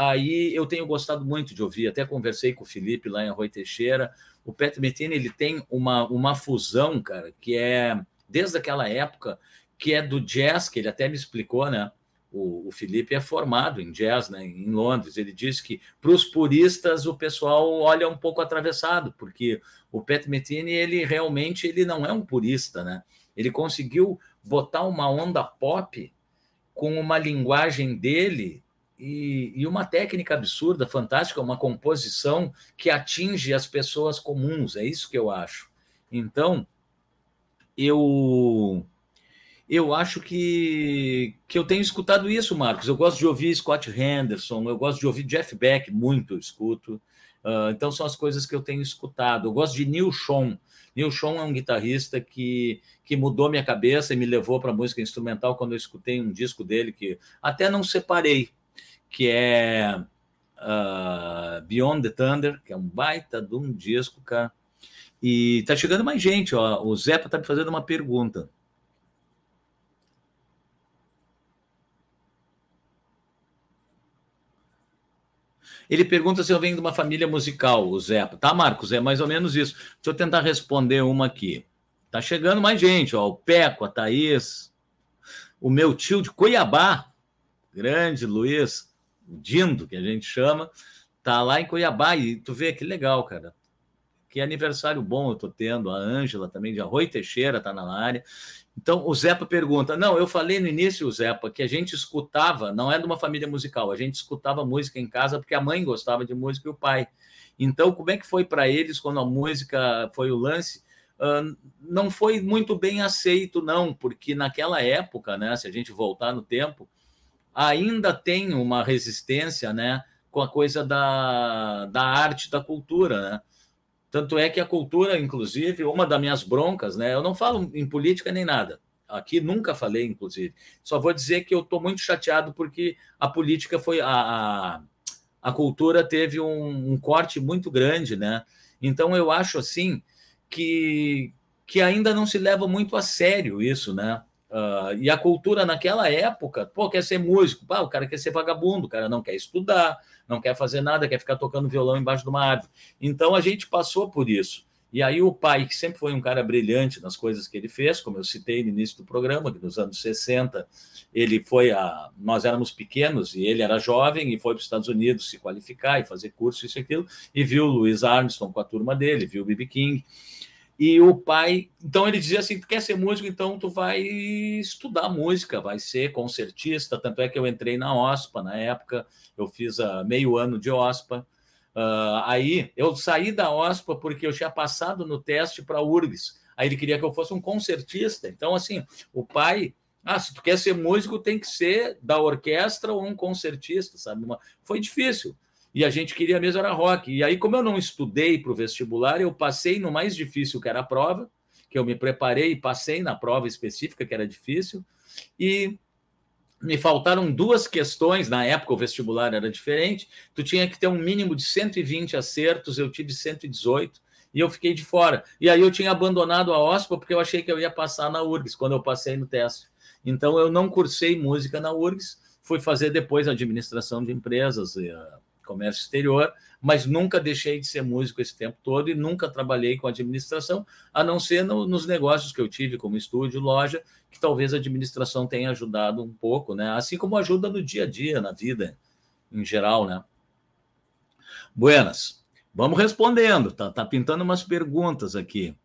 S1: Aí eu tenho gostado muito de ouvir, até conversei com o Felipe lá em Arroio Teixeira. O Pat Metini ele tem uma, uma fusão, cara, que é desde aquela época, que é do jazz, que ele até me explicou, né? o, o Felipe é formado em jazz, né, em Londres. Ele disse que para os puristas o pessoal olha um pouco atravessado, porque o Pat Metheny ele realmente ele não é um purista, né? Ele conseguiu botar uma onda pop com uma linguagem dele e, e, uma técnica absurda, fantástica, uma composição que atinge as pessoas comuns. É isso que eu acho. Então, eu eu acho que, que eu tenho escutado isso, Marcos. Eu gosto de ouvir Scott Henderson, eu gosto de ouvir Jeff Beck, muito eu escuto. Uh, então são as coisas que eu tenho escutado. Eu gosto de Neil Sean. Neil Sean é um guitarrista que, que mudou minha cabeça e me levou para a música instrumental quando eu escutei um disco dele que até não separei, que é uh, Beyond the Thunder, que é um baita de um disco, cara. E tá chegando mais gente, ó. O Zepa tá me fazendo uma pergunta. Ele pergunta se eu venho de uma família musical, o Zé. Tá, Marcos? É mais ou menos isso. Deixa eu tentar responder uma aqui. Tá chegando mais gente, ó. O Peco, a Thaís, o meu tio de Cuiabá, grande Luiz, Dindo, que a gente chama, tá lá em Cuiabá. E tu vê que legal, cara. Que aniversário bom eu tô tendo. A Ângela também, de Arroio Teixeira, tá na área. Então, o Zepa pergunta: não, eu falei no início, Zepa, que a gente escutava, não é de uma família musical, a gente escutava música em casa porque a mãe gostava de música e o pai. Então, como é que foi para eles quando a música foi o lance? Uh, não foi muito bem aceito, não, porque naquela época, né, se a gente voltar no tempo, ainda tem uma resistência né, com a coisa da, da arte, da cultura, né? Tanto é que a cultura, inclusive, uma das minhas broncas, né? Eu não falo em política nem nada. Aqui nunca falei, inclusive. Só vou dizer que eu estou muito chateado porque a política foi. A, a, a cultura teve um, um, corte muito grande, né? Então eu acho assim que, que ainda não se leva muito a sério isso, né? Uh, e a cultura naquela época, pô, quer ser músico, pá, o cara quer ser vagabundo, o cara não quer estudar, não quer fazer nada, quer ficar tocando violão embaixo de uma árvore. Então a gente passou por isso. E aí o pai, que sempre foi um cara brilhante nas coisas que ele fez, como eu citei no início do programa, que nos anos 60 ele foi a. Nós éramos pequenos e ele era jovem e foi para os Estados Unidos se qualificar e fazer curso, isso e aquilo, e viu o Louis Armstrong com a turma dele, viu o B.B. King. E o pai, então ele dizia assim: tu quer ser músico, então tu vai estudar música, vai ser concertista. Tanto é que eu entrei na OSPA na época, eu fiz uh, meio ano de OSPA. Uh, aí eu saí da OSPA porque eu tinha passado no teste para a URGS. Aí ele queria que eu fosse um concertista. Então, assim, o pai, ah, se tu quer ser músico, tem que ser da orquestra ou um concertista, sabe? Foi difícil e a gente queria mesmo era rock. E aí, como eu não estudei para o vestibular, eu passei no mais difícil, que era a prova, que eu me preparei e passei na prova específica, que era difícil, e me faltaram duas questões, na época o vestibular era diferente, tu tinha que ter um mínimo de 120 acertos, eu tive 118, e eu fiquei de fora. E aí eu tinha abandonado a OSPA porque eu achei que eu ia passar na URGS, quando eu passei no teste. Então eu não cursei música na URGS, fui fazer depois administração de empresas, comércio exterior, mas nunca deixei de ser músico esse tempo todo e nunca trabalhei com administração, a não ser no, nos negócios que eu tive, como estúdio, loja, que talvez a administração tenha ajudado um pouco, né? Assim como ajuda no dia a dia, na vida em geral, né? Buenas. Vamos respondendo, tá, tá pintando umas perguntas aqui.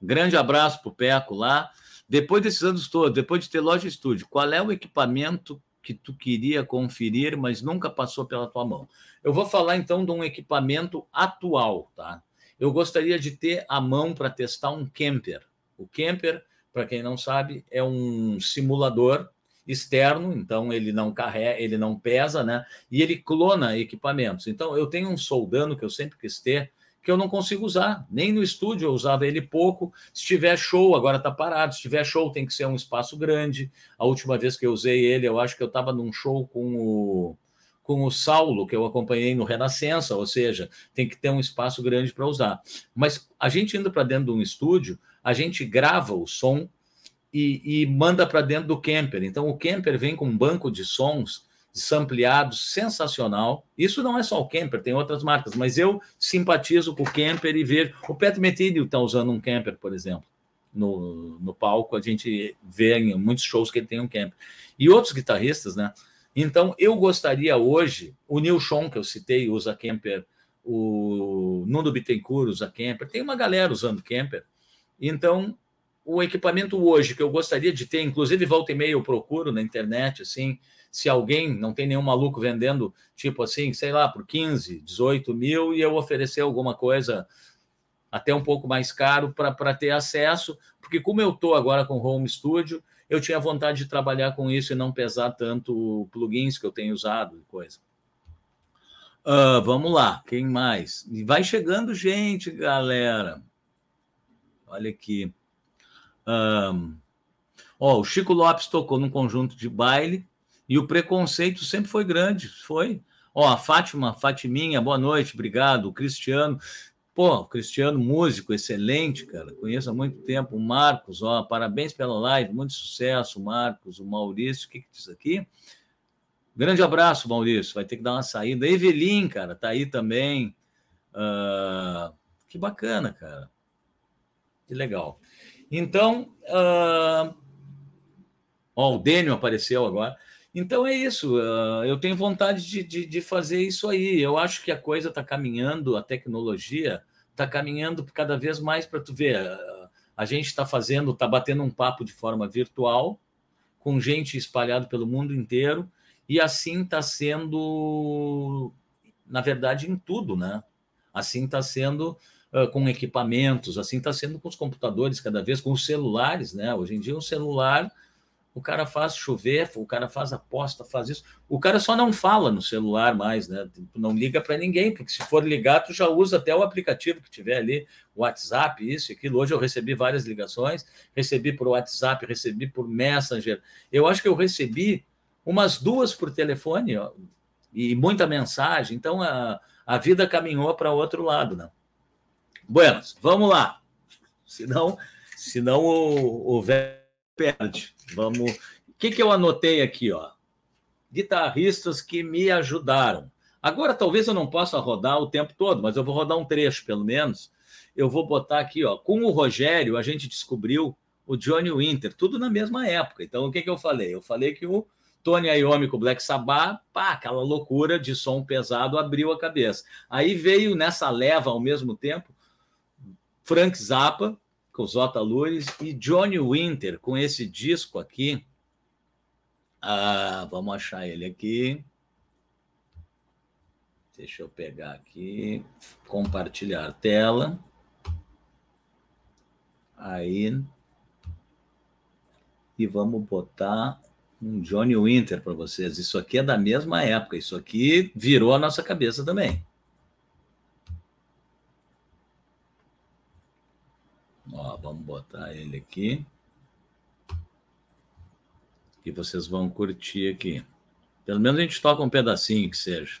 S1: Grande abraço para o Peco lá. Depois desses anos todos, depois de ter loja e estúdio, qual é o equipamento que tu queria conferir, mas nunca passou pela tua mão. Eu vou falar então de um equipamento atual, tá? Eu gostaria de ter a mão para testar um camper. O camper, para quem não sabe, é um simulador externo, então ele não carrega, ele não pesa, né? E ele clona equipamentos. Então eu tenho um soldano que eu sempre quis ter, que eu não consigo usar. Nem no estúdio eu usava ele pouco. Se tiver show, agora está parado. Se tiver show, tem que ser um espaço grande. A última vez que eu usei ele, eu acho que eu estava num show com o, com o Saulo, que eu acompanhei no Renascença, ou seja, tem que ter um espaço grande para usar. Mas a gente indo para dentro de um estúdio, a gente grava o som e, e manda para dentro do camper. Então o camper vem com um banco de sons sampleados sensacional. Isso não é só o camper, tem outras marcas, mas eu simpatizo com o camper e vejo. O Pet Metilio está usando um camper, por exemplo. No, no palco, a gente vê em muitos shows que ele tem um camper. E outros guitarristas, né? Então, eu gostaria hoje, o Neil Sean, que eu citei, usa camper, o Nuno Bittencourt usa camper, tem uma galera usando camper. Então, o equipamento hoje que eu gostaria de ter, inclusive volta e meia eu procuro na internet, assim, se alguém, não tem nenhum maluco vendendo, tipo assim, sei lá, por 15, 18 mil, e eu oferecer alguma coisa até um pouco mais caro para ter acesso, porque como eu estou agora com Home Studio, eu tinha vontade de trabalhar com isso e não pesar tanto plugins que eu tenho usado e coisa. Uh, vamos lá, quem mais? Vai chegando gente, galera. Olha aqui. Um, ó, o Chico Lopes tocou num conjunto de baile e o preconceito sempre foi grande, foi. Ó, a Fátima, Fatiminha, boa noite, obrigado. O Cristiano, Pô, Cristiano, músico, excelente, cara. Conheço há muito tempo. O Marcos, ó, parabéns pela live, muito sucesso, Marcos. O Maurício, o que, que diz aqui? Grande abraço, Maurício. Vai ter que dar uma saída. Evelyn, cara, tá aí também. Uh, que bacana, cara. Que legal. Então, uh, ó, o Dênio apareceu agora. Então é isso. Uh, eu tenho vontade de, de, de, fazer isso aí. Eu acho que a coisa está caminhando, a tecnologia está caminhando cada vez mais para tu ver. Uh, a gente está fazendo, está batendo um papo de forma virtual, com gente espalhada pelo mundo inteiro, e assim está sendo, na verdade, em tudo, né? Assim está sendo uh, com equipamentos, assim está sendo com os computadores cada vez, com os celulares, né? Hoje em dia, um celular o cara faz chover, o cara faz aposta, faz isso. O cara só não fala no celular mais, né? Tipo, não liga para ninguém, porque se for ligar, tu já usa até o aplicativo que tiver ali, WhatsApp, isso e aquilo. Hoje eu recebi várias ligações, recebi por WhatsApp, recebi por Messenger. Eu acho que eu recebi umas duas por telefone ó, e muita mensagem. Então a, a vida caminhou para outro lado, né? Buenas, vamos lá. Senão, senão o, o velho perde. Vamos. O que, que eu anotei aqui, ó? Guitarristas que me ajudaram. Agora, talvez eu não possa rodar o tempo todo, mas eu vou rodar um trecho, pelo menos. Eu vou botar aqui, ó. Com o Rogério, a gente descobriu o Johnny Winter, tudo na mesma época. Então, o que, que eu falei? Eu falei que o Tony Iommi com o Black Sabbath, pá, aquela loucura de som pesado abriu a cabeça. Aí veio nessa leva ao mesmo tempo Frank Zappa, com Zota Lures e Johnny Winter com esse disco aqui. Ah, vamos achar ele aqui. Deixa eu pegar aqui, compartilhar tela. Aí. E vamos botar um Johnny Winter para vocês. Isso aqui é da mesma época. Isso aqui virou a nossa cabeça também. Ó, vamos botar ele aqui. E vocês vão curtir aqui. Pelo menos a gente toca um pedacinho que seja.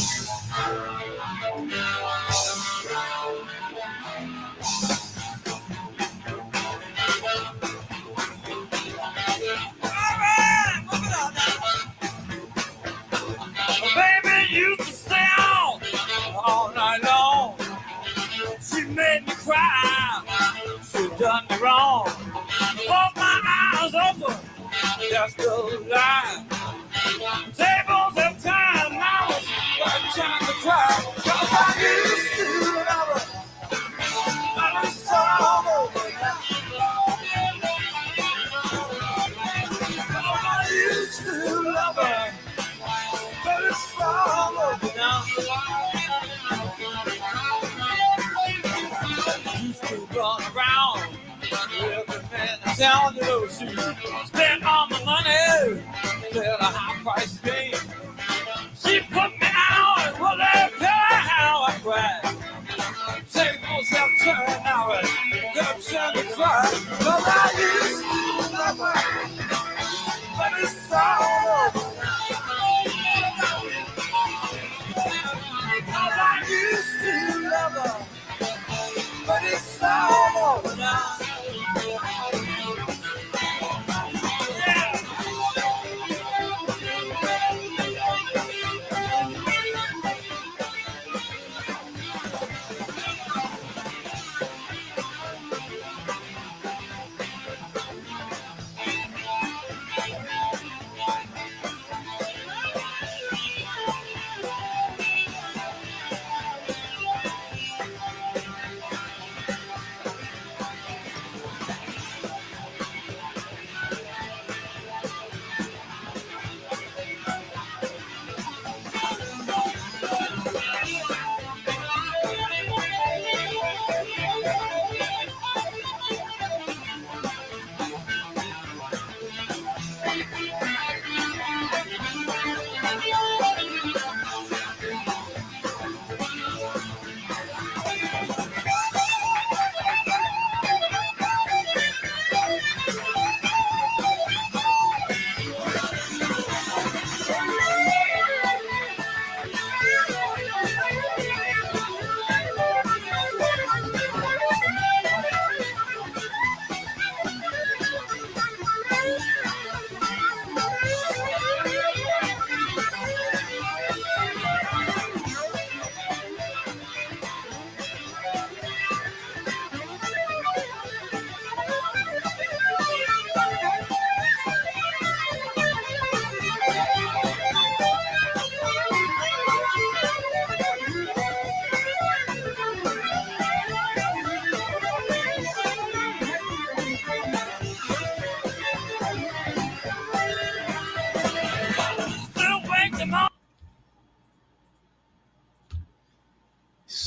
S1: Just still alive. Say.
S2: Down the road. Spent all my money, at a high price game.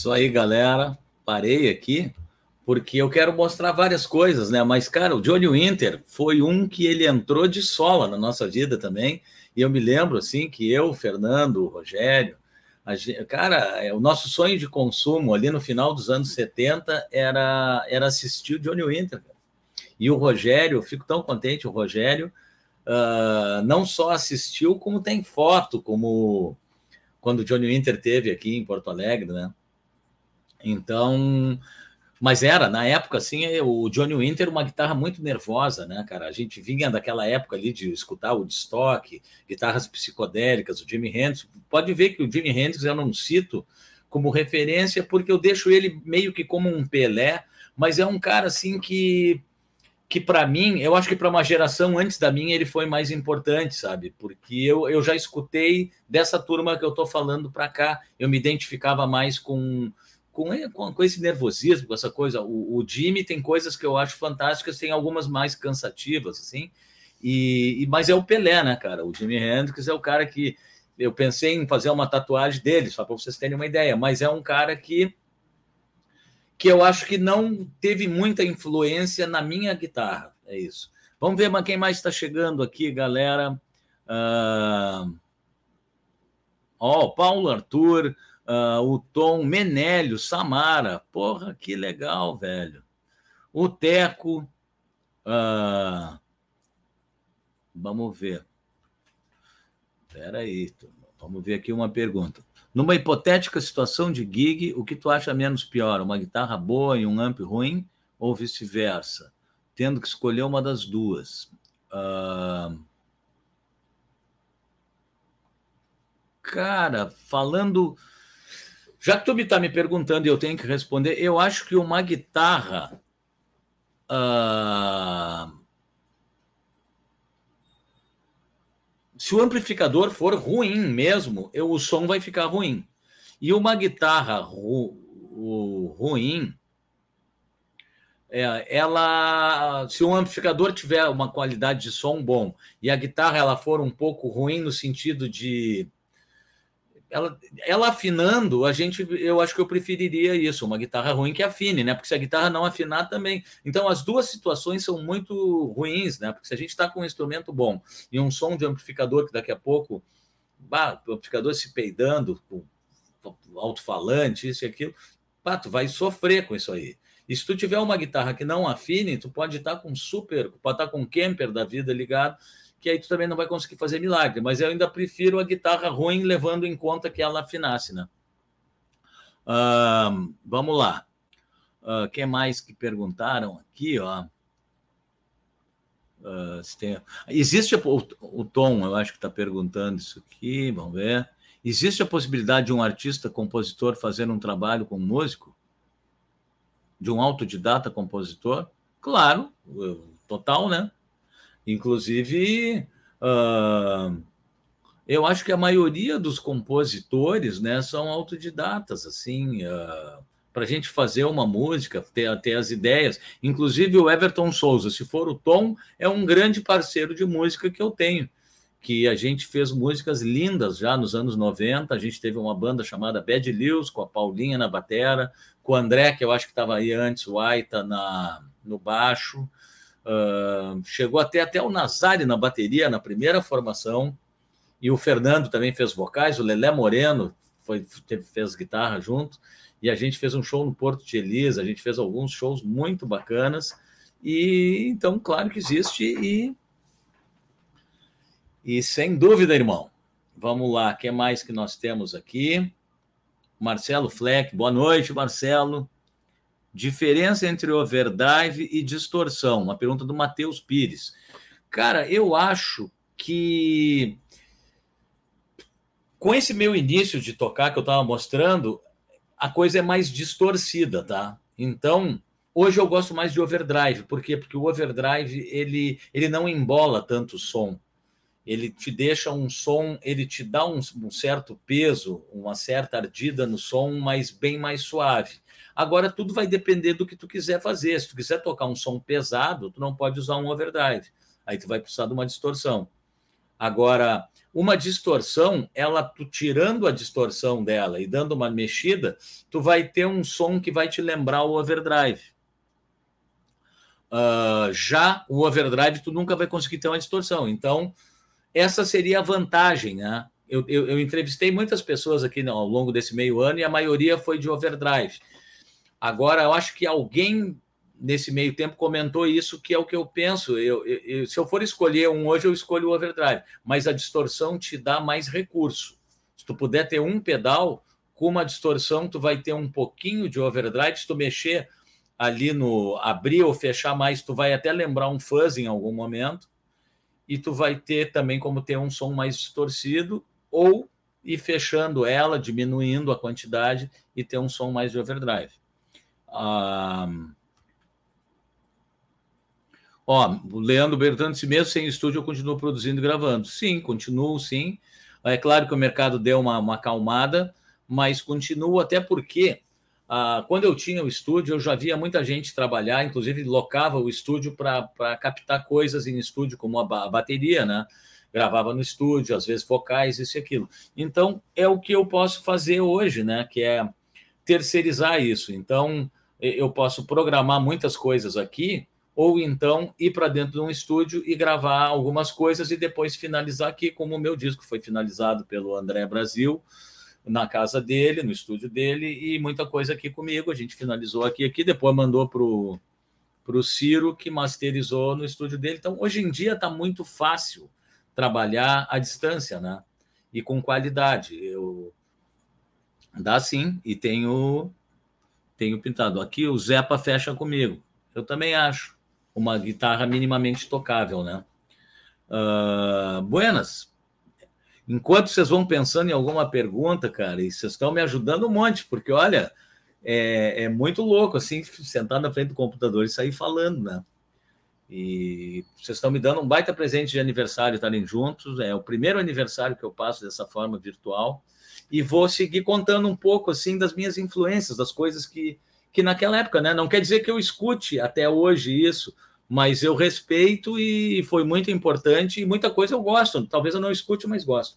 S1: Isso aí, galera. Parei aqui porque eu quero mostrar várias coisas, né? Mas, cara, o Johnny Winter foi um que ele entrou de sola na nossa vida também. E eu me lembro, assim, que eu, Fernando, Rogério, gente, cara, é, o nosso sonho de consumo ali no final dos anos 70 era, era assistir o Johnny Winter. E o Rogério, eu fico tão contente, o Rogério uh, não só assistiu, como tem foto, como quando o Johnny Winter teve aqui em Porto Alegre, né? Então, mas era, na época, assim, o Johnny Winter, uma guitarra muito nervosa, né, cara? A gente vinha daquela época ali de escutar o Woodstock, guitarras psicodélicas, o Jimi Hendrix. Pode ver que o Jimi Hendrix eu não cito como referência, porque eu deixo ele meio que como um Pelé, mas é um cara, assim, que que para mim, eu acho que para uma geração antes da minha ele foi mais importante, sabe? Porque eu, eu já escutei dessa turma que eu estou falando para cá, eu me identificava mais com com, com, esse nervosismo, com essa coisa. O, o Jimmy tem coisas que eu acho fantásticas, tem algumas mais cansativas, assim. E, e, mas é o Pelé, né, cara? O Jimi Hendrix é o cara que eu pensei em fazer uma tatuagem dele, só para vocês terem uma ideia. Mas é um cara que que eu acho que não teve muita influência na minha guitarra. É isso. Vamos ver quem mais está chegando aqui, galera. Ó, uh... oh, Paulo Arthur uh, o Tom Menélio, Samara. Porra, que legal, velho. O Teco. Uh, vamos ver. Espera aí, vamos ver aqui uma pergunta. Numa hipotética situação de gig, o que tu acha menos pior? Uma guitarra boa e um amp ruim ou vice-versa? Tendo que escolher uma das duas. Uh... Cara, falando já que tu me está me perguntando e eu tenho que responder, eu acho que uma guitarra. Uh, se o amplificador for ruim mesmo, eu, o som vai ficar ruim. E uma guitarra ru, ruim, é, ela, se um amplificador tiver uma qualidade de som bom e a guitarra ela for um pouco ruim no sentido de ela, ela afinando, a gente, eu acho que eu preferiria isso, uma guitarra ruim que afine, né? Porque se a guitarra não afinar também. Então, as duas situações são muito ruins, né? Porque se a gente está com um instrumento bom e um som de amplificador que daqui a pouco, bah, o amplificador se peidando, com alto-falante, isso e aquilo, bah, tu vai sofrer com isso aí. E se tu tiver uma guitarra que não afine, tu pode estar tá com super, pode estar tá com um camper da vida ligado que aí tu também não vai conseguir fazer milagre. Mas eu ainda prefiro a guitarra ruim, levando em conta que ela afinasse, né? Uh, vamos lá. Uh, que mais que perguntaram aqui, ó? Uh, tem... Existe o, o, Tom, eu acho que está perguntando isso aqui, vamos ver. Existe a possibilidade de um artista compositor fazer um trabalho com um músico? De um autodidata compositor? Claro, total, né? Inclusive, uh, eu acho que a maioria dos compositores né, são autodidatas, assim, uh, para a gente fazer uma música, ter, ter as ideias. Inclusive, o Everton Souza, se for o Tom, é um grande parceiro de música que eu tenho que a gente fez músicas lindas já nos anos 90. A gente teve uma banda chamada Bad Lewis, com a Paulinha na batera, com o André, que eu acho que estava aí antes, o Aita na, no baixo. Uh, chegou até, até o Nazari na bateria, na primeira formação, e o Fernando também fez vocais, o Lelé Moreno foi, fez guitarra junto, e a gente fez um show no Porto de Elisa, a gente fez alguns shows muito bacanas, e então, claro que existe, e, e sem dúvida, irmão. Vamos lá, o que mais que nós temos aqui? Marcelo Fleck, boa noite, Marcelo. Diferença entre overdrive e distorção. Uma pergunta do Matheus Pires. Cara, eu acho que com esse meu início de tocar que eu estava mostrando, a coisa é mais distorcida, tá? Então, hoje eu gosto mais de overdrive. Por quê? Porque o overdrive ele, ele não embola tanto o som. Ele te deixa um som, ele te dá um, um certo peso, uma certa ardida no som, mas bem mais suave. Agora tudo vai depender do que tu quiser fazer. Se tu quiser tocar um som pesado, tu não pode usar um overdrive. Aí tu vai precisar de uma distorção. Agora, uma distorção, ela tu tirando a distorção dela e dando uma mexida, tu vai ter um som que vai te lembrar o overdrive. Uh, já o overdrive, tu nunca vai conseguir ter uma distorção. Então, essa seria a vantagem, né? Eu, eu, eu entrevistei muitas pessoas aqui né, ao longo desse meio ano e a maioria foi de overdrive. Agora, eu acho que alguém nesse meio tempo comentou isso, que é o que eu penso. Eu, eu, se eu for escolher um hoje, eu escolho o overdrive, mas a distorção te dá mais recurso. Se tu puder ter um pedal, com uma distorção, tu vai ter um pouquinho de overdrive. Se tu mexer ali no abrir ou fechar mais, tu vai até lembrar um fuzz em algum momento. E tu vai ter também como ter um som mais distorcido ou ir fechando ela, diminuindo a quantidade e ter um som mais de overdrive. Ah, ó, o Leandro Bertano disse mesmo sem estúdio eu continuo produzindo e gravando. Sim, continuo, sim. É claro que o mercado deu uma, uma acalmada, mas continuo até porque ah, quando eu tinha o estúdio, eu já via muita gente trabalhar, inclusive locava o estúdio para captar coisas em estúdio, como a, a bateria, né? Gravava no estúdio, às vezes vocais, isso e aquilo. Então, é o que eu posso fazer hoje, né? Que é terceirizar isso. Então, eu posso programar muitas coisas aqui, ou então ir para dentro de um estúdio e gravar algumas coisas e depois finalizar aqui, como o meu disco foi finalizado pelo André Brasil, na casa dele, no estúdio dele, e muita coisa aqui comigo. A gente finalizou aqui, aqui depois mandou para o Ciro, que masterizou no estúdio dele. Então, hoje em dia está muito fácil trabalhar à distância, né? E com qualidade. Eu dá sim, e tenho tenho pintado. Aqui o Zepa fecha comigo. Eu também acho uma guitarra minimamente tocável, né? Uh, buenas. Enquanto vocês vão pensando em alguma pergunta, cara, e vocês estão me ajudando um monte, porque olha, é, é muito louco assim, sentar na frente do computador e sair falando, né? E vocês estão me dando um baita presente de aniversário estarem juntos. É o primeiro aniversário que eu passo dessa forma virtual. E vou seguir contando um pouco assim das minhas influências, das coisas que, que naquela época, né? Não quer dizer que eu escute até hoje isso, mas eu respeito e foi muito importante e muita coisa eu gosto. Talvez eu não escute, mas gosto.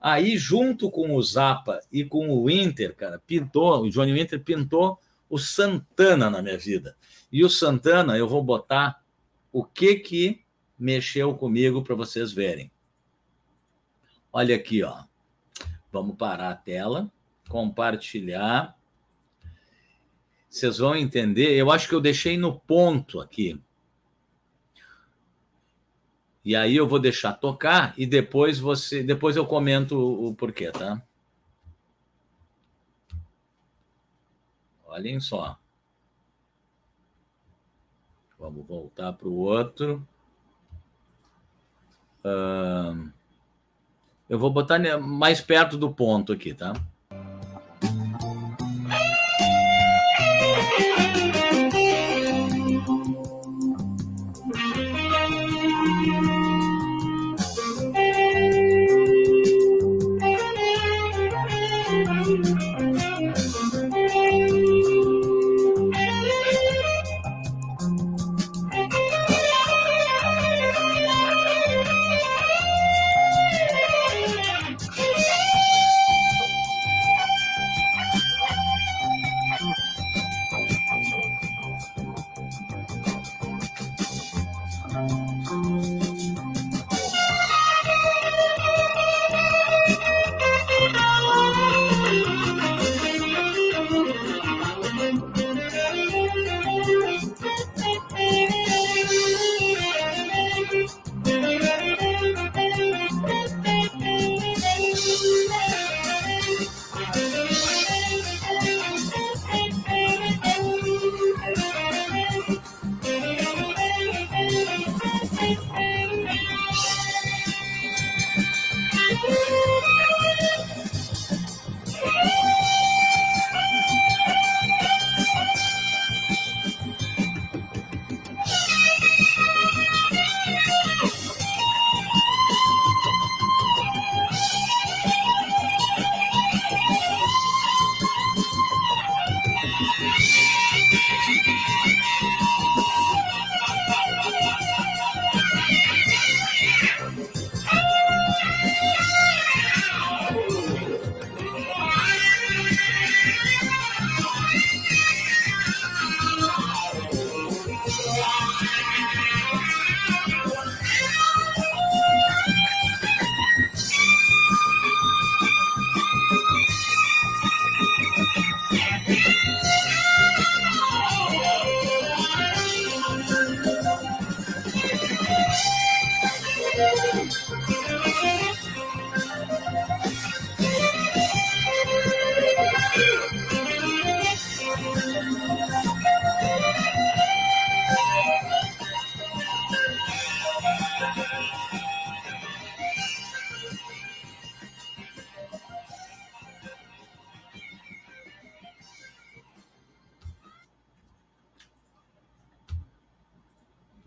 S1: Aí, junto com o Zappa e com o Winter, cara, pintou, o Johnny Winter pintou o Santana na minha vida. E o Santana, eu vou botar o que que mexeu comigo para vocês verem. Olha aqui, ó. Vamos parar a tela, compartilhar. Vocês vão entender. Eu acho que eu deixei no ponto aqui. E aí eu vou deixar tocar e depois você, depois eu comento o porquê, tá? Olhem só. Vamos voltar para o outro. Uh, eu vou botar mais perto do ponto aqui, tá?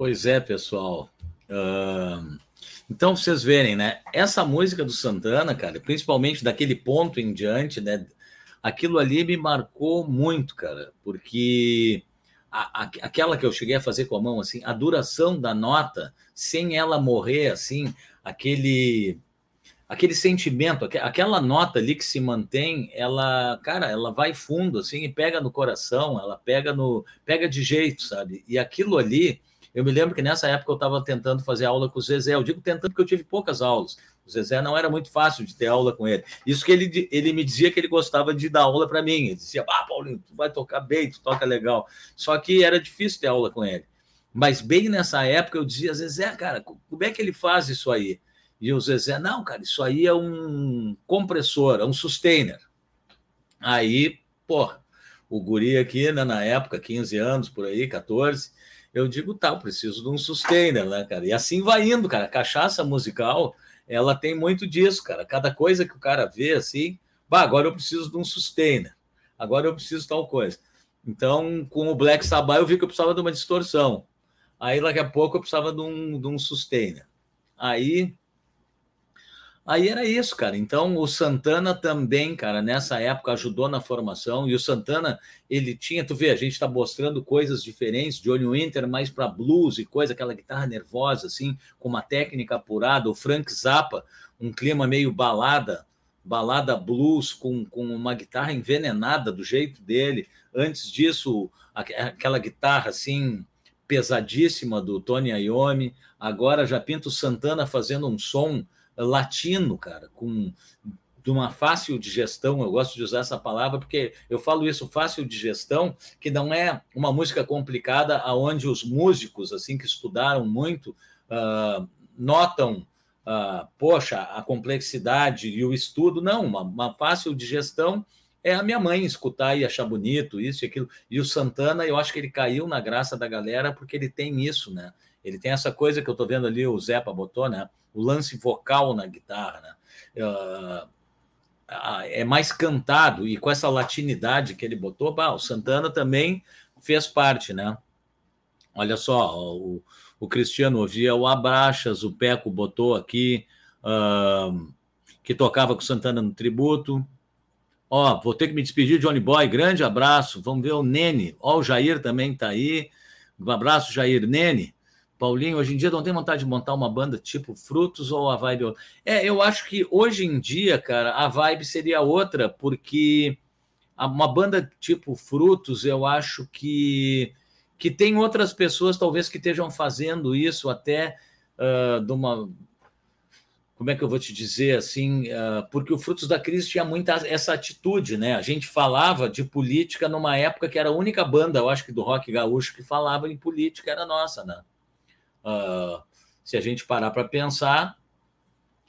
S1: Pois é, pessoal. Uh, então, vocês verem, né? Essa música do Santana, cara, principalmente daquele ponto em diante, né? Aquilo ali me marcou muito, cara, porque a, a, aquela que eu cheguei a fazer com a mão, assim, a duração da nota, sem ela morrer, assim, aquele aquele sentimento, aquela nota ali que se mantém, ela, cara, ela vai fundo assim e pega no coração, ela pega no pega de jeito, sabe? E aquilo ali eu me lembro que nessa época eu estava tentando fazer aula com o Zezé. Eu digo tentando porque eu tive poucas aulas. O Zezé não era muito fácil de ter aula com ele. Isso que ele, ele me dizia que ele gostava de dar aula para mim. Ele dizia, ah, Paulinho, tu vai tocar bem, tu toca legal. Só que era difícil ter aula com ele. Mas bem nessa época eu dizia, Zezé, cara, como é que ele faz isso aí? E o Zezé, não, cara, isso aí é um compressor, é um sustainer. Aí, porra, o guri aqui, né, na época, 15 anos por aí, 14, eu digo, tá, eu preciso de um sustainer, né, cara? E assim vai indo, cara. Cachaça musical, ela tem muito disso, cara. Cada coisa que o cara vê, assim, bah, agora eu preciso de um sustainer. Agora eu preciso tal coisa. Então, com o Black Sabbath, eu vi que eu precisava de uma distorção. Aí, daqui a pouco, eu precisava de um, de um sustainer. Aí, Aí era isso, cara. Então o Santana também, cara, nessa época ajudou na formação. E o Santana, ele tinha, tu vê, a gente está mostrando coisas diferentes, Johnny Winter mais para blues e coisa, aquela guitarra nervosa, assim, com uma técnica apurada. O Frank Zappa, um clima meio balada, balada blues, com, com uma guitarra envenenada do jeito dele. Antes disso, aquela guitarra assim pesadíssima do Tony Iommi. Agora já Pinto Santana fazendo um som latino, cara, com de uma fácil digestão, eu gosto de usar essa palavra porque eu falo isso fácil digestão, que não é uma música complicada aonde os músicos assim que estudaram muito uh, notam uh, poxa, a complexidade e o estudo, não, uma, uma fácil digestão é a minha mãe escutar e achar bonito, isso e aquilo. E o Santana, eu acho que ele caiu na graça da galera porque ele tem isso, né? Ele tem essa coisa que eu estou vendo ali, o Zepa botou, né? O lance vocal na guitarra, né? Uh, é mais cantado e com essa latinidade que ele botou, bah, o Santana também fez parte, né? Olha só, o, o Cristiano ouvia o Abraxas, o Peco botou aqui, uh, que tocava com o Santana no tributo. Ó, vou ter que me despedir, Johnny Boy, grande abraço. Vamos ver o Nene. Ó, o Jair também está aí. Um abraço, Jair. Nene, Paulinho, hoje em dia não tem vontade de montar uma banda tipo Frutos ou a vibe É, eu acho que hoje em dia, cara, a vibe seria outra, porque uma banda tipo Frutos, eu acho que que tem outras pessoas talvez que estejam fazendo isso até uh, de uma como é que eu vou te dizer assim, uh, porque o Frutos da Crise tinha muita essa atitude, né? A gente falava de política numa época que era a única banda, eu acho que do rock gaúcho que falava em política era nossa, né? Uh, se a gente parar para pensar,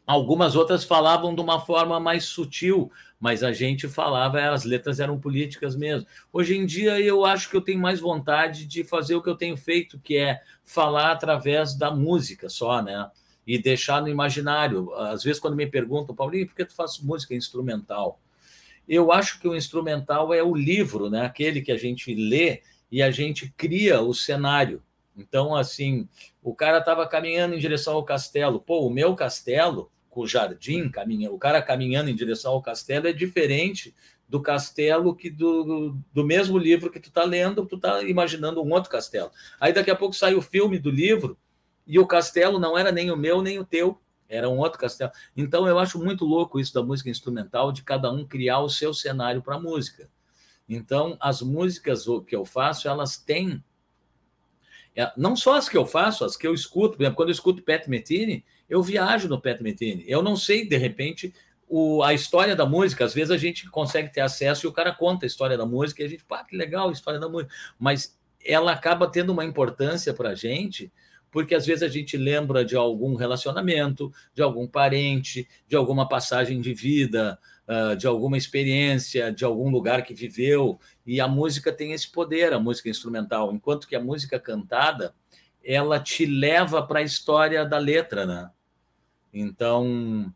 S1: algumas outras falavam de uma forma mais sutil, mas a gente falava, as letras eram políticas mesmo. Hoje em dia, eu acho que eu tenho mais vontade de fazer o que eu tenho feito, que é falar através da música só, né? E deixar no imaginário. Às vezes, quando me perguntam, Paulinho, por que tu faz música instrumental? Eu acho que o instrumental é o livro, né? Aquele que a gente lê e a gente cria o cenário. Então, assim, o cara estava caminhando em direção ao castelo. Pô, o meu castelo, com o jardim, caminha, o cara caminhando em direção ao castelo é diferente do castelo que do, do mesmo livro que tu está lendo, tu está imaginando um outro castelo. Aí daqui a pouco sai o filme do livro e o castelo não era nem o meu nem o teu, era um outro castelo. Então eu acho muito louco isso da música instrumental, de cada um criar o seu cenário para a música. Então as músicas que eu faço, elas têm não só as que eu faço, as que eu escuto. Por exemplo, quando eu escuto Pat Metini, eu viajo no Pat Metini. Eu não sei, de repente, o, a história da música. Às vezes a gente consegue ter acesso e o cara conta a história da música e a gente, pá, que legal a história da música. Mas ela acaba tendo uma importância para a gente, porque às vezes a gente lembra de algum relacionamento, de algum parente, de alguma passagem de vida, uh, de alguma experiência, de algum lugar que viveu. E a música tem esse poder, a música instrumental, enquanto que a música cantada ela te leva para a história da letra, né? Então,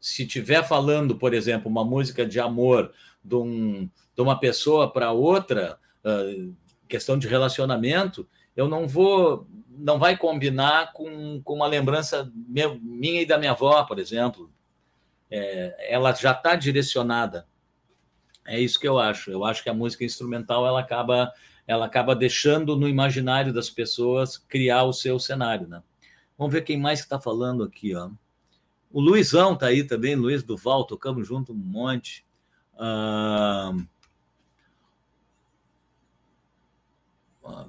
S1: se tiver falando, por exemplo, uma música de amor de, um, de uma pessoa para outra, uh, questão de relacionamento, eu não vou, não vai combinar com, com uma lembrança minha e da minha avó, por exemplo, é, ela já está direcionada. É isso que eu acho. Eu acho que a música instrumental ela acaba, ela acaba deixando no imaginário das pessoas criar o seu cenário, né? Vamos ver quem mais está falando aqui, ó. O Luizão está aí também, Luiz Duval, tocamos junto um monte.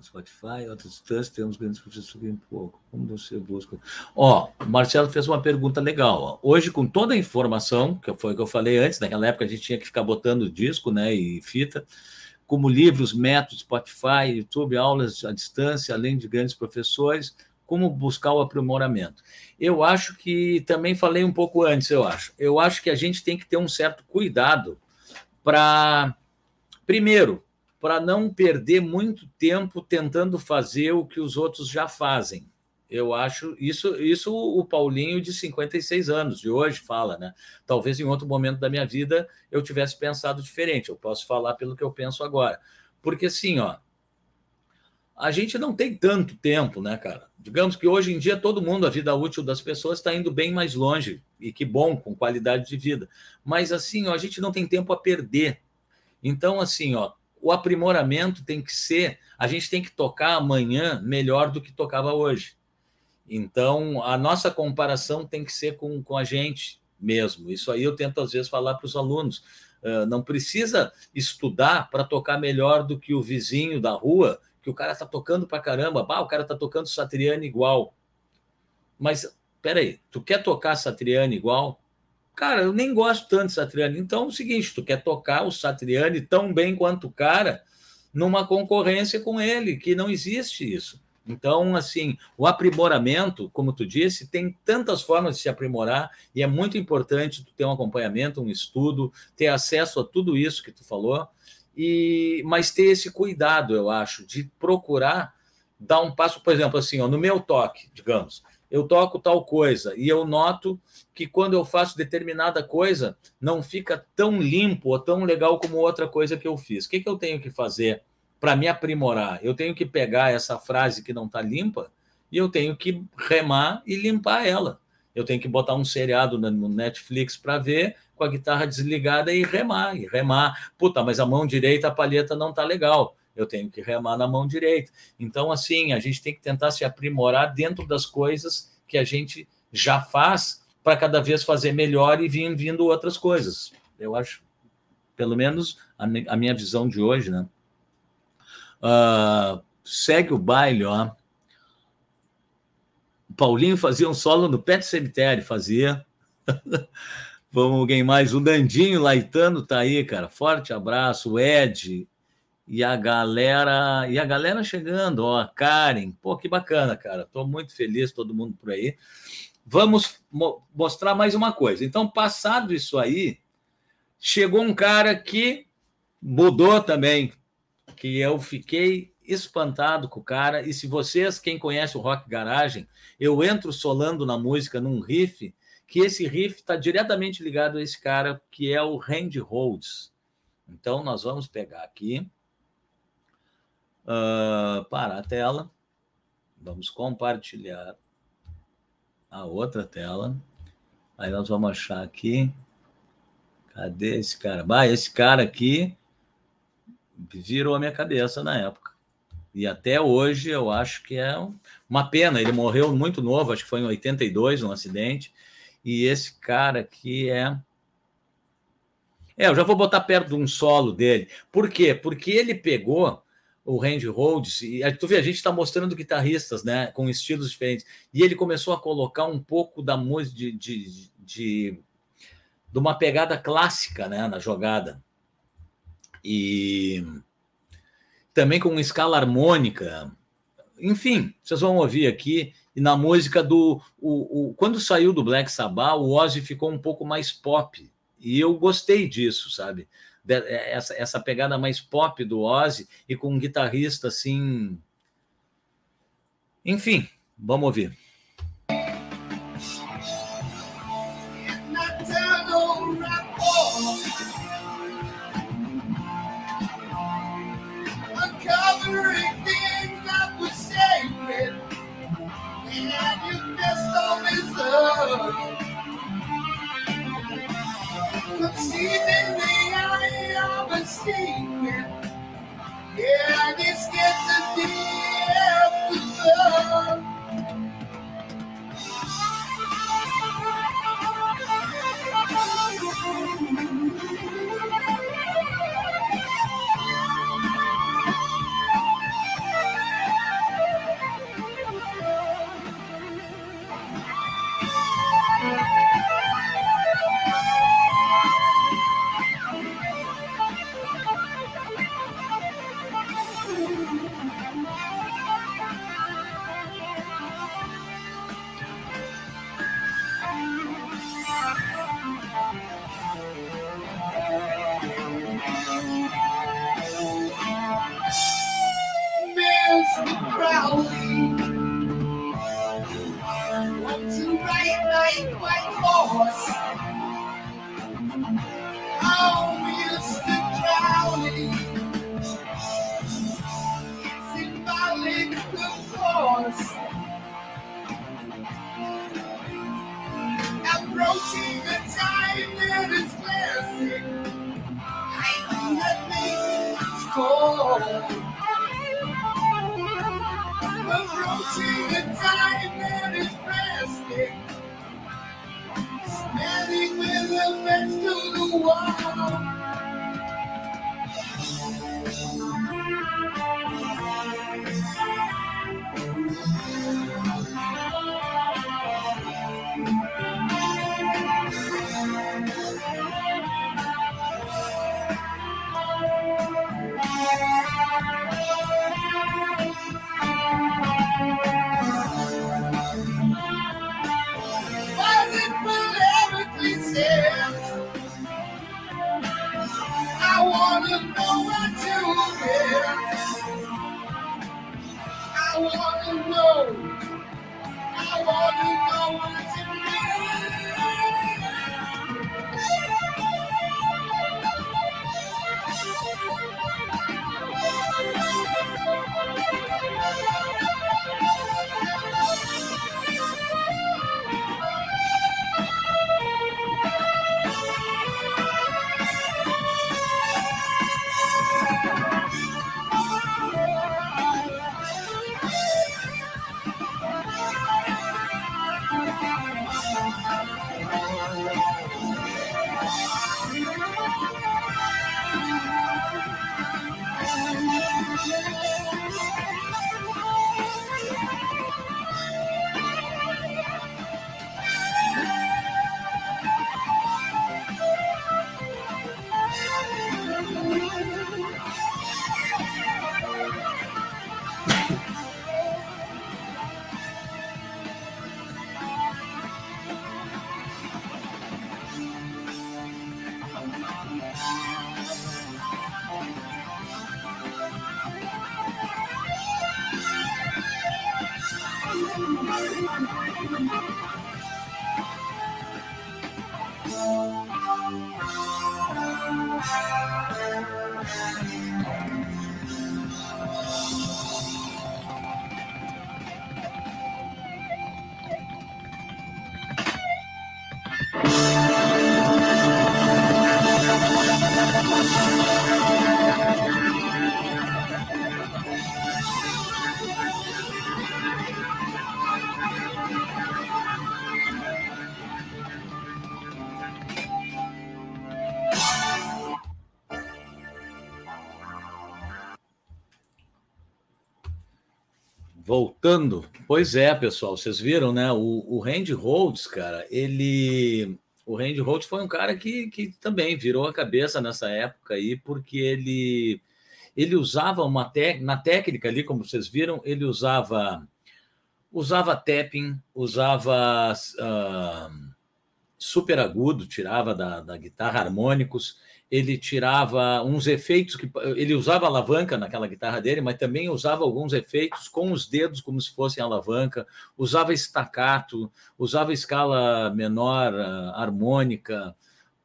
S1: Spotify, outras instâncias, temos grandes professores em pouco. Como você busca? Ó, o Marcelo fez uma pergunta legal. Ó. Hoje, com toda a informação, que foi o que eu falei antes, naquela época a gente tinha que ficar botando disco né, e fita, como livros, métodos, Spotify, YouTube, aulas à distância, além de grandes professores, como buscar o aprimoramento. Eu acho que também falei um pouco antes, eu acho. Eu acho que a gente tem que ter um certo cuidado para, primeiro, para não perder muito tempo tentando fazer o que os outros já fazem. Eu acho isso, isso o Paulinho de 56 anos de hoje fala, né? Talvez em outro momento da minha vida eu tivesse pensado diferente. Eu posso falar pelo que eu penso agora. Porque assim, ó, a gente não tem tanto tempo, né, cara? Digamos que hoje em dia todo mundo, a vida útil das pessoas está indo bem mais longe, e que bom, com qualidade de vida. Mas assim, ó, a gente não tem tempo a perder. Então, assim, ó, o aprimoramento tem que ser, a gente tem que tocar amanhã melhor do que tocava hoje. Então, a nossa comparação tem que ser com, com a gente mesmo. Isso aí eu tento, às vezes, falar para os alunos. Uh, não precisa estudar para tocar melhor do que o vizinho da rua, que o cara está tocando para caramba. Bah, o cara está tocando Satriani igual. Mas, peraí, tu quer tocar Satriani igual? Cara, eu nem gosto tanto de Satriani. Então é o seguinte: tu quer tocar o Satriani tão bem quanto o cara numa concorrência com ele, que não existe isso. Então, assim, o aprimoramento, como tu disse, tem tantas formas de se aprimorar e é muito importante tu ter um acompanhamento, um estudo, ter acesso a tudo isso que tu falou, e mas ter esse cuidado, eu acho, de procurar dar um passo, por exemplo, assim, ó, no meu toque, digamos, eu toco tal coisa e eu noto que quando eu faço determinada coisa não fica tão limpo ou tão legal como outra coisa que eu fiz. O que, que eu tenho que fazer? para me aprimorar. Eu tenho que pegar essa frase que não está limpa e eu tenho que remar e limpar ela. Eu tenho que botar um seriado no Netflix para ver com a guitarra desligada e remar, e remar. Puta, mas a mão direita, a palheta não tá legal. Eu tenho que remar na mão direita. Então, assim, a gente tem que tentar se aprimorar dentro das coisas que a gente já faz para cada vez fazer melhor e vir vindo outras coisas. Eu acho, pelo menos, a, minha visão de hoje, né? Uh, segue o baile, ó. O Paulinho fazia um solo no Pet Cemitério, fazia. [LAUGHS] Vamos, alguém mais? O Dandinho Laitano tá aí, cara. Forte abraço. Ed e a galera. E a galera chegando, ó. Karen. Pô, que bacana, cara. Tô muito feliz, todo mundo por aí. Vamos mo mostrar mais uma coisa. Então, passado isso aí, chegou um cara que mudou também que eu fiquei espantado com o cara. E se vocês, quem conhece o Rock Garagem, eu entro solando na música num riff, que esse riff está diretamente ligado a esse cara, que é o Randy Rhodes. Então, nós vamos pegar aqui, uh, para a tela, vamos compartilhar a outra tela. Aí nós vamos achar aqui. Cadê esse cara? Bah, esse cara aqui virou a minha cabeça na época. E até hoje eu acho que é uma pena. Ele morreu muito novo, acho que foi em 82, um acidente. E esse cara aqui é. É, eu já vou botar perto de um solo dele. Por quê? Porque ele pegou o Randy Rhodes, e tu vê, a gente está mostrando guitarristas, né, com estilos diferentes, e ele começou a colocar um pouco da música de, de, de, de uma pegada clássica, né, na jogada e também com escala harmônica. Enfim, vocês vão ouvir aqui. E na música do. O, o, quando saiu do Black Sabbath, o Ozzy ficou um pouco mais pop. E eu gostei disso, sabe? Essa, essa pegada mais pop do Ozzy e com um guitarrista assim. Enfim, vamos ouvir. Voltando, pois é, pessoal, vocês viram, né? O, o Randy Rhodes, cara, ele. O Randy Rhodes foi um cara que, que também virou a cabeça nessa época aí, porque ele, ele usava uma técnica, na técnica ali, como vocês viram, ele usava usava tapping, usava ah, super agudo, tirava da, da guitarra harmônicos, ele tirava uns efeitos que ele usava alavanca naquela guitarra dele, mas também usava alguns efeitos com os dedos como se fossem alavanca, usava estacato, usava escala menor uh, harmônica.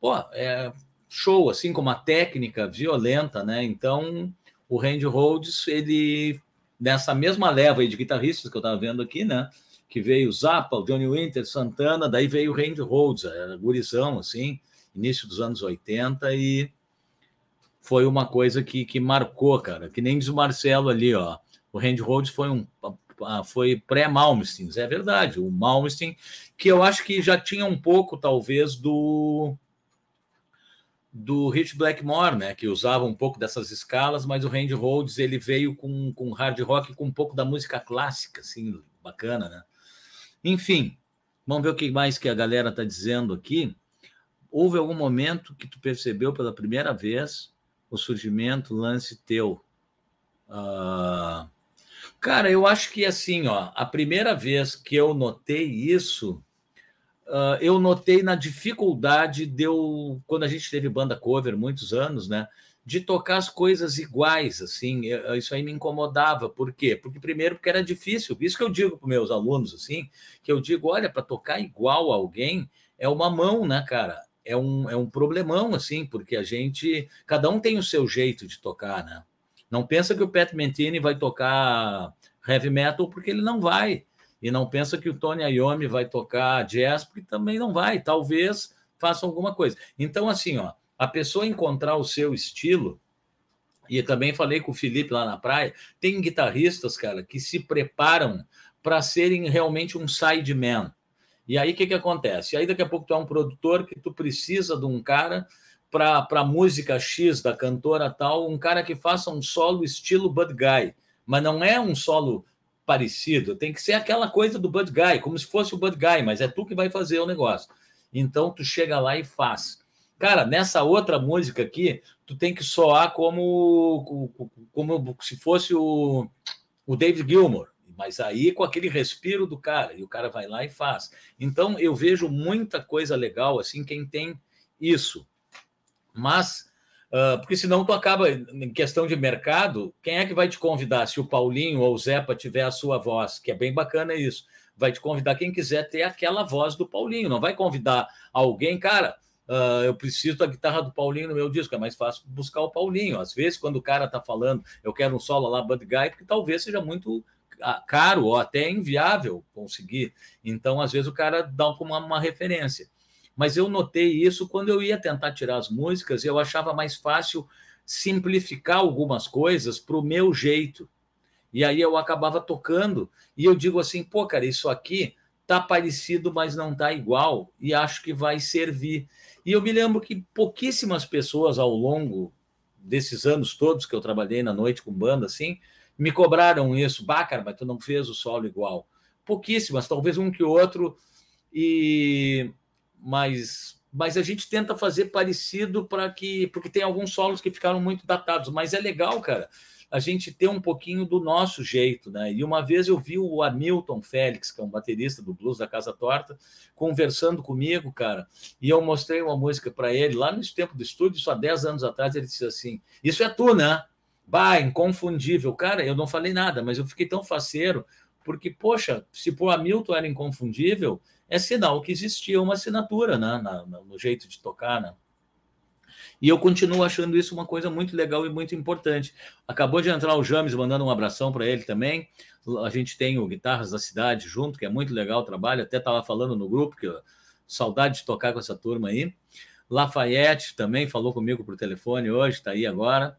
S1: Pô, é show assim com uma técnica violenta, né? Então, o Randy Rhodes, ele nessa mesma leva de guitarristas que eu estava vendo aqui, né? Que veio Zappa, o Johnny Winter, Santana, daí veio o Randy Rhodes, era gurizão, assim, início dos anos 80 e foi uma coisa que, que marcou, cara. Que nem diz o Marcelo ali, ó. O Randy Rhodes foi um foi pré-Malmsteen, é verdade. O Malmsteen, que eu acho que já tinha um pouco, talvez, do do Rich Blackmore, né, que usava um pouco dessas escalas, mas o Randy Rhodes ele veio com, com hard rock com um pouco da música clássica, assim, bacana, né? Enfim, vamos ver o que mais que a galera está dizendo aqui houve algum momento que tu percebeu pela primeira vez o surgimento, lance teu? Uh, cara, eu acho que assim, ó, a primeira vez que eu notei isso, uh, eu notei na dificuldade de eu, quando a gente teve banda cover muitos anos, né? De tocar as coisas iguais, assim, isso aí me incomodava. Por quê? Porque, primeiro, porque era difícil. Isso que eu digo para meus alunos, assim, que eu digo, olha, para tocar igual a alguém é uma mão, né, cara? É um, é um problemão, assim, porque a gente. Cada um tem o seu jeito de tocar, né? Não pensa que o Pat Metheny vai tocar heavy metal, porque ele não vai. E não pensa que o Tony Iommi vai tocar jazz, porque também não vai. Talvez faça alguma coisa. Então, assim, ó, a pessoa encontrar o seu estilo E também falei com o Felipe lá na praia. Tem guitarristas, cara, que se preparam para serem realmente um sideman. E aí o que, que acontece? Aí daqui a pouco tu é um produtor que tu precisa de um cara para a música X da cantora tal, um cara que faça um solo estilo Bud Guy, mas não é um solo parecido, tem que ser aquela coisa do Bud Guy, como se fosse o Bud Guy, mas é tu que vai fazer o negócio. Então tu chega lá e faz. Cara, nessa outra música aqui, tu tem que soar como, como se fosse o, o David Gilmour, mas aí com aquele respiro do cara, e o cara vai lá e faz. Então eu vejo muita coisa legal assim, quem tem isso. Mas, uh, porque senão tu acaba, em questão de mercado, quem é que vai te convidar? Se o Paulinho ou o Zepa tiver a sua voz, que é bem bacana isso, vai te convidar quem quiser ter aquela voz do Paulinho, não vai convidar alguém, cara Uh, eu preciso da guitarra do Paulinho no meu disco, é mais fácil buscar o Paulinho. Às vezes, quando o cara está falando, eu quero um solo lá, Bud Guy, porque talvez seja muito caro ou até inviável conseguir. Então, às vezes, o cara dá como uma, uma referência. Mas eu notei isso quando eu ia tentar tirar as músicas, eu achava mais fácil simplificar algumas coisas para o meu jeito. E aí eu acabava tocando, e eu digo assim, pô, cara, isso aqui tá parecido, mas não tá igual, e acho que vai servir. E eu me lembro que pouquíssimas pessoas ao longo desses anos todos que eu trabalhei na noite com banda, assim, me cobraram isso. Bah, cara, mas tu não fez o solo igual. Pouquíssimas, talvez um que outro, e mas, mas a gente tenta fazer parecido para que. Porque tem alguns solos que ficaram muito datados, mas é legal, cara a gente ter um pouquinho do nosso jeito, né? E uma vez eu vi o Hamilton Félix, que é um baterista do blues da Casa Torta, conversando comigo, cara, e eu mostrei uma música para ele lá no tempo do estúdio, há 10 anos atrás, ele disse assim: Isso é tu, né? Bah, inconfundível. Cara, eu não falei nada, mas eu fiquei tão faceiro, porque, poxa, se por Hamilton era inconfundível, é sinal que existia uma assinatura né? Na, no jeito de tocar, né? E eu continuo achando isso uma coisa muito legal e muito importante. Acabou de entrar o James, mandando um abração para ele também. A gente tem o Guitarras da Cidade junto, que é muito legal o trabalho. Até estava falando no grupo, que saudade de tocar com essa turma aí. Lafayette também falou comigo por telefone hoje, está aí agora.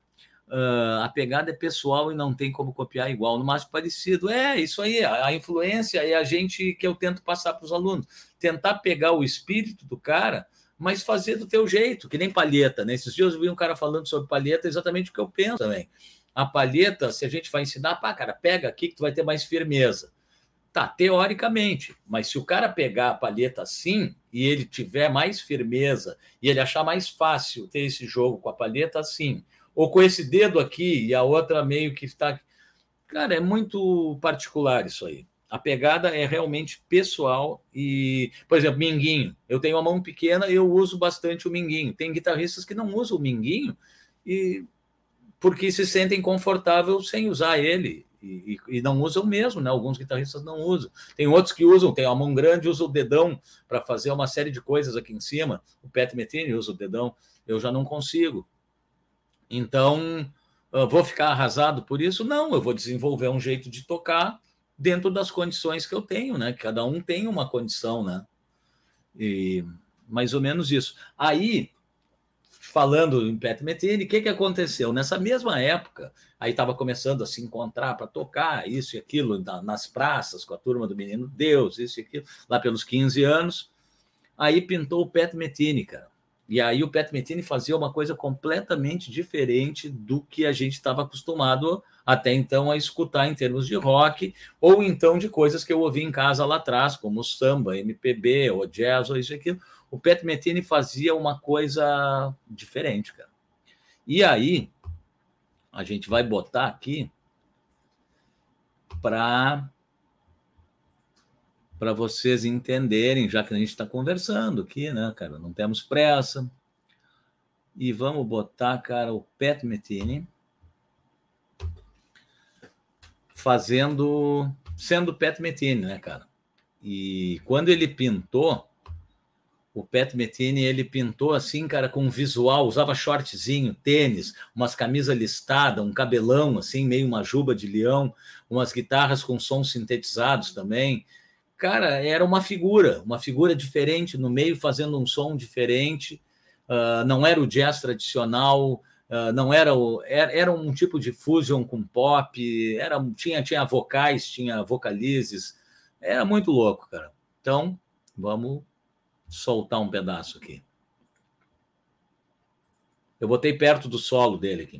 S1: Uh, a pegada é pessoal e não tem como copiar igual, no máximo parecido. É isso aí, a, a influência é a gente que eu tento passar para os alunos. Tentar pegar o espírito do cara mas fazer do teu jeito, que nem palheta, né? Esses dias eu vi um cara falando sobre palheta, exatamente o que eu penso também. A palheta, se a gente vai ensinar, pá, cara, pega aqui que tu vai ter mais firmeza. Tá, teoricamente, mas se o cara pegar a palheta assim e ele tiver mais firmeza e ele achar mais fácil ter esse jogo com a palheta assim, ou com esse dedo aqui e a outra meio que está. Cara, é muito particular isso aí. A pegada é realmente pessoal e, por exemplo, minguinho. Eu tenho uma mão pequena, eu uso bastante o minguinho. Tem guitarristas que não usam o minguinho e porque se sentem confortável sem usar ele e, e, e, não usam mesmo, né? Alguns guitarristas não usam. Tem outros que usam, tem a mão grande, usa o dedão para fazer uma série de coisas aqui em cima. O Pat Metini usa o dedão, eu já não consigo. Então, vou ficar arrasado por isso? Não, eu vou desenvolver um jeito de tocar dentro das condições que eu tenho, né? Cada um tem uma condição, né? E mais ou menos isso. Aí, falando em Pet Metini, o que, que aconteceu? Nessa mesma época, aí estava começando a se encontrar para tocar isso e aquilo nas praças com a turma do Menino Deus, isso e aquilo, lá pelos 15 anos. Aí pintou o Pet Metini, cara. E aí o Pet Metini fazia uma coisa completamente diferente do que a gente estava acostumado até então a escutar em termos de rock, ou então de coisas que eu ouvi em casa lá atrás, como samba, MPB, ou jazz, ou isso e aquilo. O Pat Metini fazia uma coisa diferente, cara. E aí, a gente vai botar aqui para para vocês entenderem, já que a gente está conversando aqui, né, cara? Não temos pressa. E vamos botar, cara, o Pat Metini. fazendo, sendo Pat Metini, né, cara? E quando ele pintou, o Pat Metini, ele pintou assim, cara, com visual, usava shortzinho, tênis, umas camisas listadas, um cabelão, assim, meio uma juba de leão, umas guitarras com sons sintetizados também. Cara, era uma figura, uma figura diferente no meio, fazendo um som diferente. Uh, não era o jazz tradicional, Uh, não era o era, era, um tipo de fusion com pop, era tinha tinha vocais, tinha vocalizes, era muito louco, cara. Então, vamos soltar um pedaço aqui. Eu botei perto do solo dele aqui.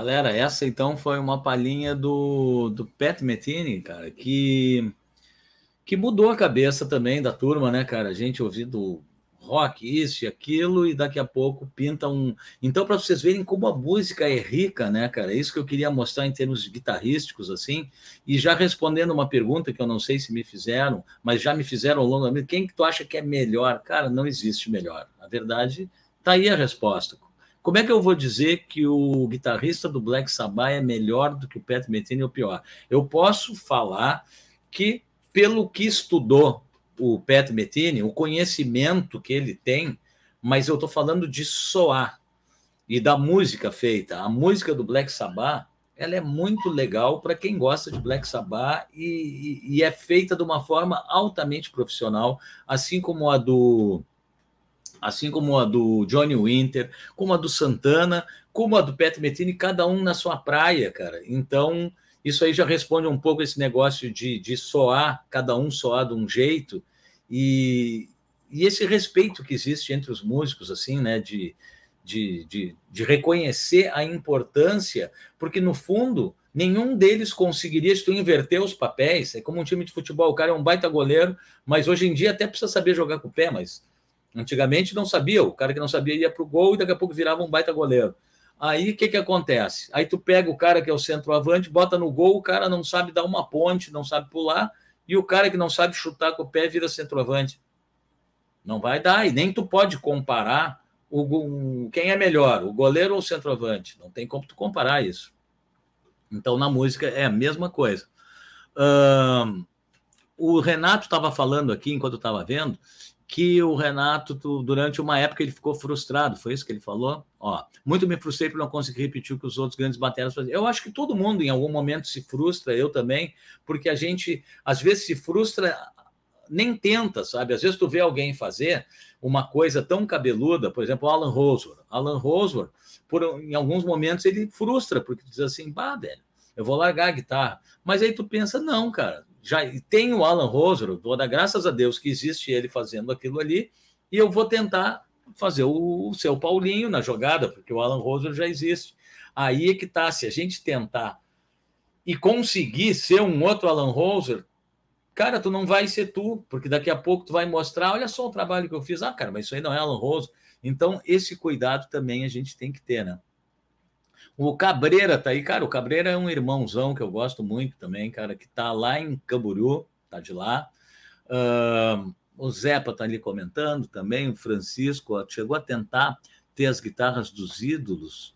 S1: Galera, essa então foi uma palhinha do, do Pat Metini, cara, que, que mudou a cabeça também da turma, né, cara? A gente ouvindo rock, isso e aquilo, e daqui a pouco pinta um. Então, para vocês verem como a música é rica, né, cara? É isso que eu queria mostrar em termos guitarrísticos, assim. E já respondendo uma pergunta que eu não sei se me fizeram, mas já me fizeram ao longo da vida: quem que tu acha que é melhor? Cara, não existe melhor. A verdade, tá aí a resposta como é que eu vou dizer que o guitarrista do Black Sabbath é melhor do que o Pat Metheny ou pior? Eu posso falar que, pelo que estudou o Pat Metheny, o conhecimento que ele tem, mas eu estou falando de soar e da música feita. A música do Black Sabbath ela é muito legal para quem gosta de Black Sabbath e, e, e, é feita de uma forma altamente profissional, assim como a do assim como a do Johnny Winter, como a do Santana, como a do Petro Metini, cada um na sua praia, cara. Então, isso aí já responde um pouco esse negócio de, de soar, cada um soar de um jeito, e, e esse respeito que existe entre os músicos, assim, né, de, de, de, de reconhecer a importância, porque no fundo nenhum deles conseguiria se tu inverter os papéis. É como um time de futebol, o cara é um baita goleiro, mas hoje em dia até precisa saber jogar com o pé, mas antigamente não sabia. O cara que não sabia ia para o gol e daqui a pouco virava um baita goleiro. Aí o que, que acontece? Aí tu pega o cara que é o centroavante, bota no gol, o cara não sabe dar uma ponte, não sabe pular, e o cara que não sabe chutar com o pé vira centroavante. Não vai dar, e nem tu pode comparar o, quem é melhor, o goleiro ou o centroavante. Não tem como tu comparar isso. Então, na música é a mesma coisa. O Renato estava falando aqui, enquanto eu estava vendo, que o Renato, durante uma época, ele ficou frustrado. Foi isso que ele falou? Ó, muito me frustrei por não conseguir repetir o que os outros grandes bateras faziam. Eu acho que todo mundo, em algum momento, se frustra, eu também, porque a gente, às vezes, se frustra, nem tenta, sabe? Às vezes tu vê alguém fazer uma coisa tão cabeluda, por exemplo, o Alan Rosworth. Alan Rosworth, por, em alguns momentos, ele frustra, porque diz assim, bah, velho, eu vou largar a guitarra. Mas aí tu pensa, não, cara, já tem o Alan Rosero, vou dar graças a Deus que existe ele fazendo aquilo ali, e eu vou tentar fazer o, o seu Paulinho na jogada, porque o Alan Rosero já existe. Aí é que tá, se a gente tentar e conseguir ser um outro Alan Rosero, cara, tu não vai ser tu, porque daqui a pouco tu vai mostrar, olha só o trabalho que eu fiz. Ah, cara, mas isso aí não é Alan Rosero. Então, esse cuidado também a gente tem que ter, né? O Cabreira tá aí, cara. O Cabreira é um irmãozão que eu gosto muito também, cara, que tá lá em Camboriú, tá de lá. Uh, o Zepa tá ali comentando também. O Francisco chegou a tentar ter as guitarras dos ídolos.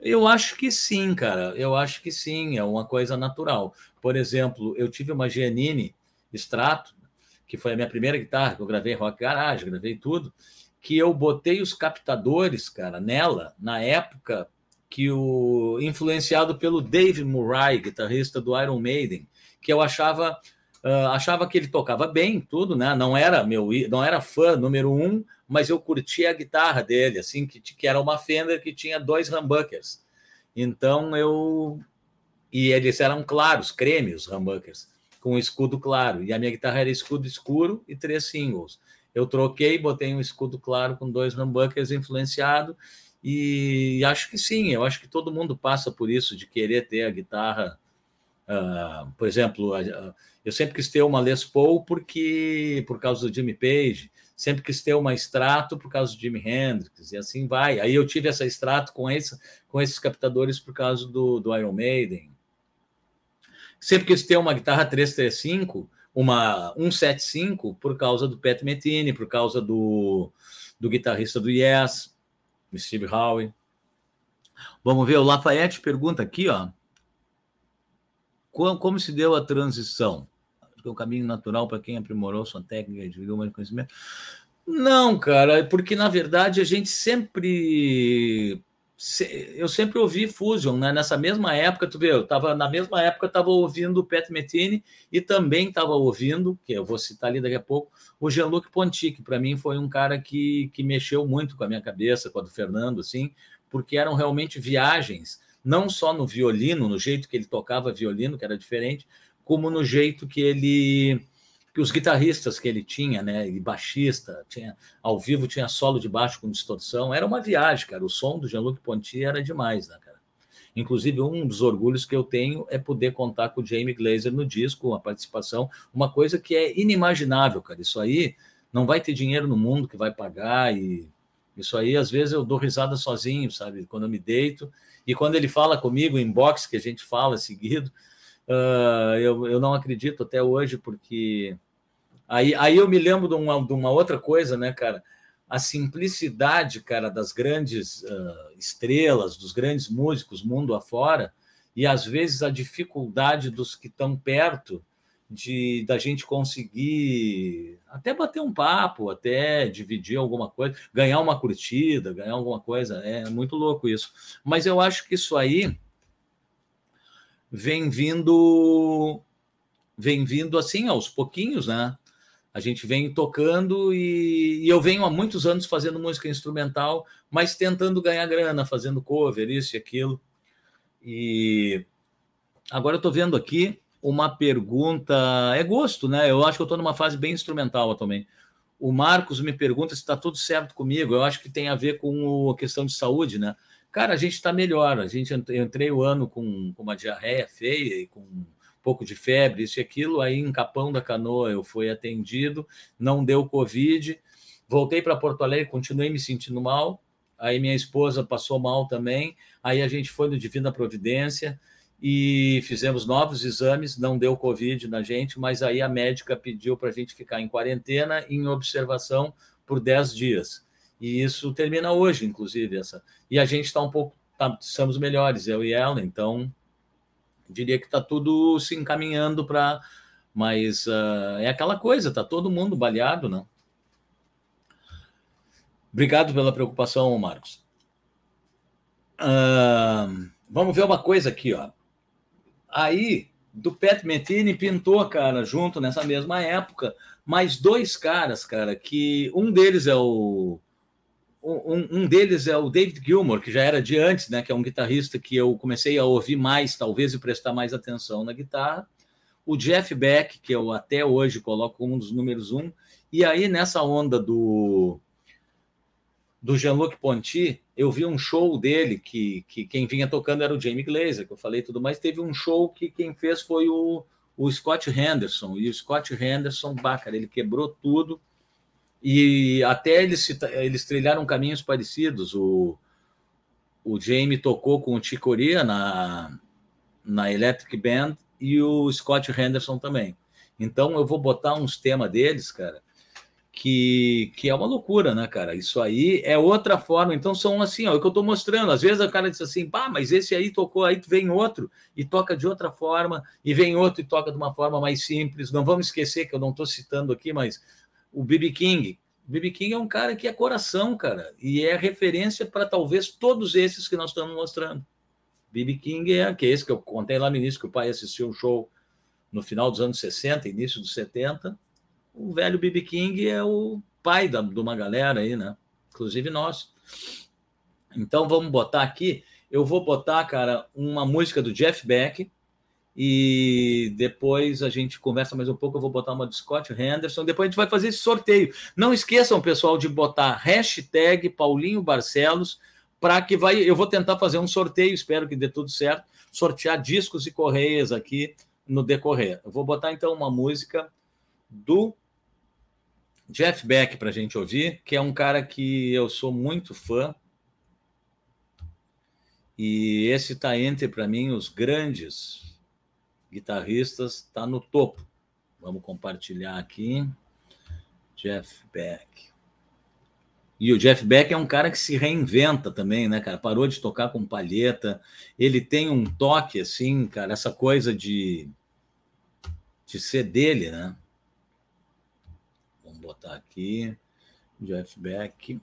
S1: Eu acho que sim, cara. Eu acho que sim, é uma coisa natural. Por exemplo, eu tive uma Giannini Strato, que foi a minha primeira guitarra, que eu gravei Rock Garage, gravei tudo, que eu botei os captadores, cara, nela, na época, que o influenciado pelo Dave Murray, guitarrista do Iron Maiden, que eu achava uh, achava que ele tocava bem, tudo, né? Não era meu, não era fã número um, mas eu curtia a guitarra dele, assim que, que era uma Fender que tinha dois humbuckers. Então eu e eles eram claros, creme os humbuckers, com escudo claro. E a minha guitarra era escudo escuro e três singles. Eu troquei, botei um escudo claro com dois humbuckers influenciado e acho que sim, eu acho que todo mundo passa por isso, de querer ter a guitarra. Uh, por exemplo, uh, eu sempre quis ter uma Les Paul porque, por causa do Jimmy Page, sempre quis ter uma extrato por causa do Jimi Hendrix, e assim vai. Aí eu tive essa extrato com, esse, com esses captadores por causa do, do Iron Maiden. Sempre quis ter uma guitarra 335, uma 175, por causa do Pat Metini, por causa do, do guitarrista do Yes. Steve Howe. Vamos ver, o Lafayette pergunta aqui, ó. Como, como se deu a transição? É o caminho natural para quem aprimorou sua técnica de mais conhecimento. Não, cara, porque na verdade a gente sempre eu sempre ouvi Fusion, né? Nessa mesma época, tu vê, eu tava na mesma época estava ouvindo o Pat Metini e também estava ouvindo, que eu vou citar ali daqui a pouco, o Jean-Luc Ponty, que para mim foi um cara que, que mexeu muito com a minha cabeça, com a do Fernando, assim, porque eram realmente viagens, não só no violino, no jeito que ele tocava violino, que era diferente, como no jeito que ele que os guitarristas que ele tinha, né, e baixista, tinha ao vivo tinha solo de baixo com distorção, era uma viagem, cara. O som do Jean-Luc Ponty era demais, né, cara? Inclusive, um dos orgulhos que eu tenho é poder contar com o Jamie Glazer no disco, a participação, uma coisa que é inimaginável, cara. Isso aí não vai ter dinheiro no mundo que vai pagar e isso aí, às vezes, eu dou risada sozinho, sabe? Quando eu me deito e quando ele fala comigo em box, que a gente fala seguido, Uh, eu, eu não acredito até hoje, porque aí, aí eu me lembro de uma, de uma outra coisa, né, cara? A simplicidade, cara, das grandes uh, estrelas, dos grandes músicos mundo afora, e às vezes a dificuldade dos que estão perto de da gente conseguir até bater um papo, até dividir alguma coisa, ganhar uma curtida, ganhar alguma coisa. É muito louco isso. Mas eu acho que isso aí vem vindo vem vindo assim aos pouquinhos, né? A gente vem tocando e, e, eu venho há muitos anos fazendo música instrumental, mas tentando ganhar grana, fazendo cover, isso e aquilo. E agora eu estou vendo aqui uma pergunta. É gosto, né? Eu acho que eu estou numa fase bem instrumental também. O Marcos me pergunta se está tudo certo comigo. Eu acho que tem a ver com a questão de saúde, né? Cara, a gente está melhor. A gente entrei o ano com, com uma diarreia feia e com um pouco de febre, isso e aquilo. Aí em Capão da Canoa eu fui atendido, não deu Covid. Voltei para Porto Alegre, continuei me sentindo mal. Aí minha esposa passou mal também. Aí a gente foi no Divina Providência e fizemos novos exames, não deu Covid na gente, mas aí a médica pediu para a gente ficar em quarentena em observação por 10 dias. E isso termina hoje, inclusive, essa. E a gente está um pouco, tá, estamos melhores, eu e ela, então diria que está tudo se encaminhando para. Mas uh, é aquela coisa, está todo mundo baleado, né? Obrigado pela preocupação, Marcos. Uh, vamos ver uma coisa aqui, ó. Aí, do Pet Metini pintou, cara, junto nessa mesma época, mais dois caras, cara, que um deles é o um, um, deles é o David Gilmour, que já era de antes, né? Que é um guitarrista que eu comecei a ouvir mais, talvez, e prestar mais atenção na guitarra. O Jeff Beck, que eu até hoje coloco como um dos números um. E aí, nessa onda do, do Jean-Luc Ponty, eu vi um show dele, que, que quem vinha tocando era o Jamie Glazer, que eu falei tudo mais. Teve um show que quem fez foi o, o Scott Henderson. E o Scott Henderson, bah, cara, ele quebrou tudo e até eles, eles trilharam caminhos parecidos. O, o Jamie tocou com o Chicoria na, na Electric Band e o Scott Henderson também. Então eu vou botar uns temas deles, cara, que, que é uma loucura, né, cara? Isso aí é outra forma. Então são assim, ó, é o que eu estou mostrando. Às vezes o cara diz assim, pá, mas esse aí tocou, aí vem outro e toca de outra forma, e vem outro e toca de uma forma mais simples. Não vamos esquecer que eu não estou citando aqui, mas o BB King. O BB King é um cara que é coração, cara, e é referência para talvez todos esses que nós estamos mostrando. BB King é, que é esse que eu contei lá no início, que o pai assistiu um show no final dos anos 60, início dos 70. O velho BB King é o pai da, de uma galera aí, né? Inclusive nós. Então vamos botar aqui. Eu vou botar, cara, uma música do Jeff Beck, e depois a gente conversa mais um pouco. Eu vou botar uma do Scott Henderson. Depois a gente vai fazer esse sorteio. Não esqueçam, pessoal, de botar hashtag Paulinho Barcelos para que vai. Eu vou tentar fazer um sorteio, espero que dê tudo certo. Sortear discos e correias aqui no decorrer. Eu vou botar então uma música do Jeff Beck para a gente ouvir, que é um cara que eu sou muito fã. E esse está entre, para mim, os grandes guitarristas, está no topo. Vamos compartilhar aqui. Jeff Beck. E o Jeff Beck é um cara que se reinventa também, né, cara? Parou de tocar com palheta. Ele tem um toque, assim, cara, essa coisa de, de ser dele, né? Vamos botar aqui. Jeff Beck.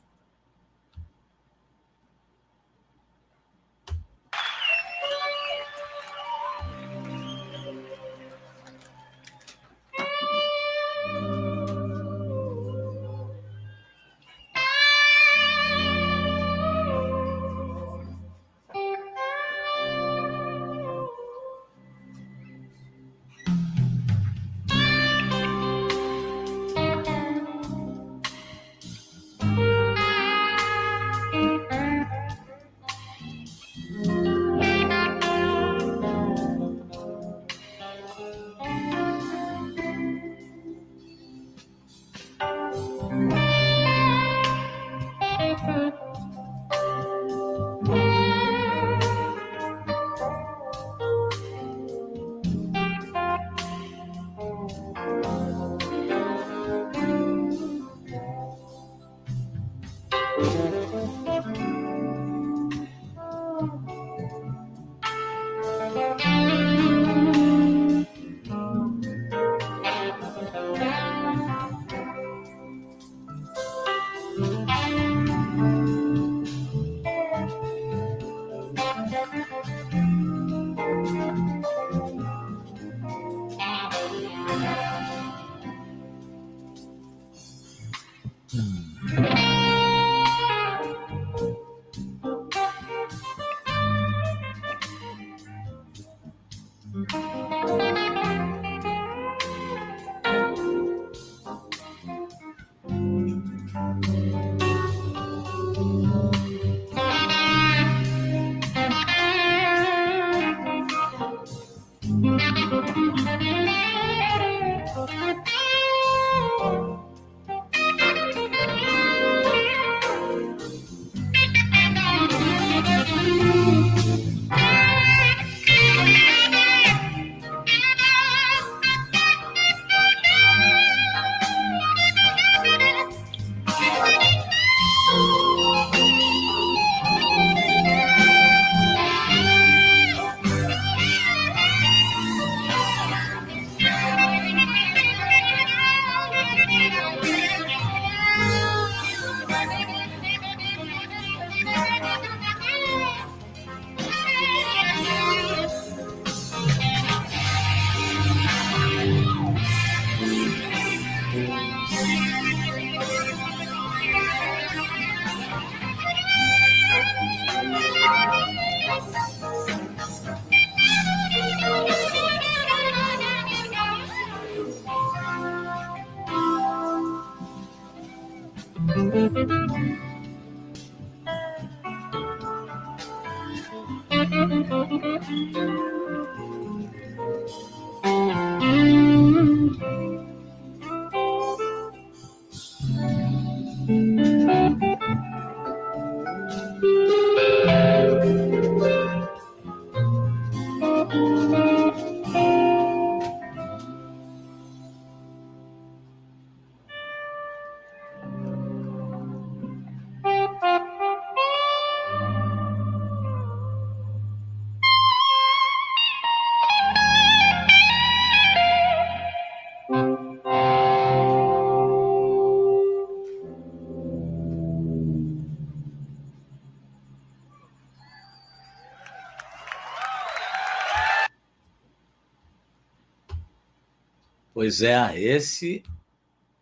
S1: Pois é, esse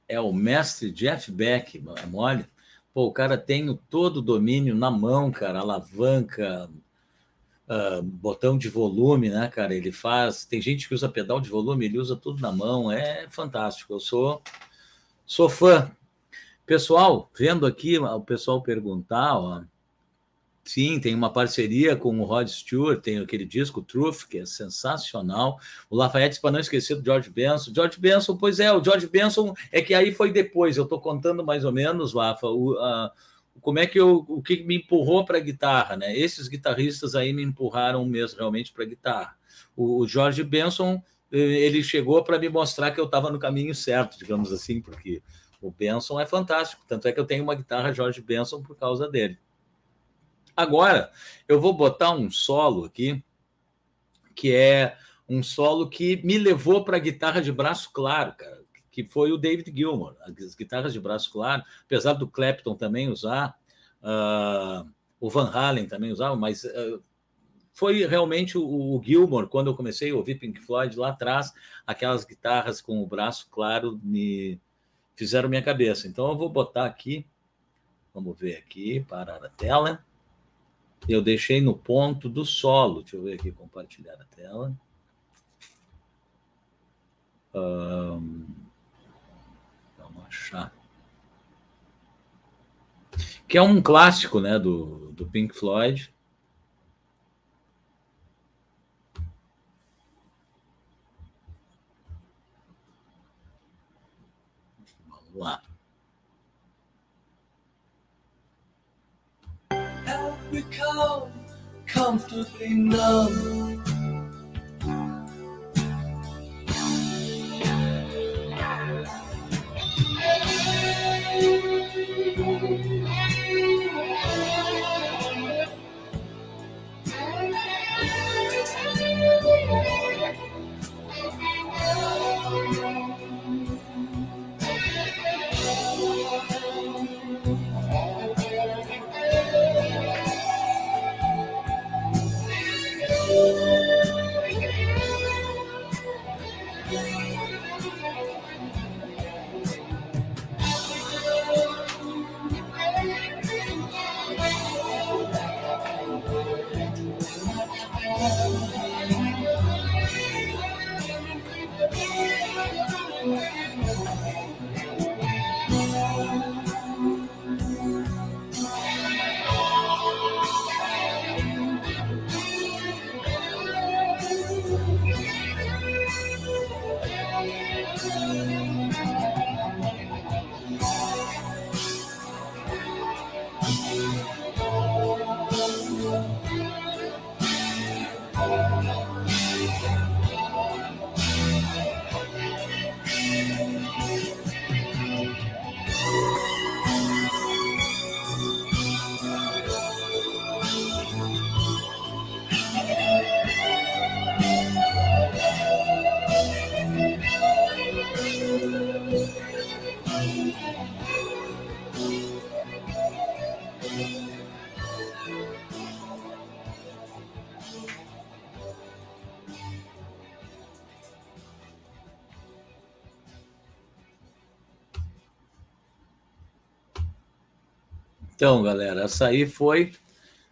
S1: é o mestre Jeff Beck, é mole. Pô, o cara tem todo o domínio na mão, cara, alavanca, uh, botão de volume, né, cara? Ele faz. Tem gente que usa pedal de volume, ele usa tudo na mão, é fantástico. Eu sou, sou fã. Pessoal, vendo aqui o pessoal perguntar, ó, Sim, tem uma parceria com o Rod Stewart, tem aquele disco Truth, que é sensacional. O Lafayette, para não esquecer do George Benson. George Benson, pois é, o George Benson é que aí foi depois. Eu estou contando mais ou menos, Lafa, o, a, como é que eu, o que me empurrou para a guitarra, né? Esses guitarristas aí me empurraram mesmo realmente para a guitarra. O, o George Benson, eh, ele chegou para me mostrar que eu estava no caminho certo, digamos assim, porque o Benson é fantástico. Tanto é que eu tenho uma guitarra George Benson por causa dele. Agora, eu vou botar um solo aqui, que é um solo que me levou para a guitarra de braço claro, cara, que foi o David Gilmour. As guitarras de braço claro, apesar do Clapton também usar, uh, o Van Halen também usava, mas uh, foi realmente o, o Gilmour, quando eu comecei a ouvir Pink Floyd lá atrás, aquelas guitarras com o braço claro me fizeram minha cabeça. Então eu vou botar aqui, vamos ver aqui, parar a tela. Eu deixei no ponto do solo. Deixa eu ver aqui, compartilhar a tela. Um, vamos achar. Que é um clássico né, do, do Pink Floyd. Vamos lá. help become comfortably numb. Então, galera, essa aí foi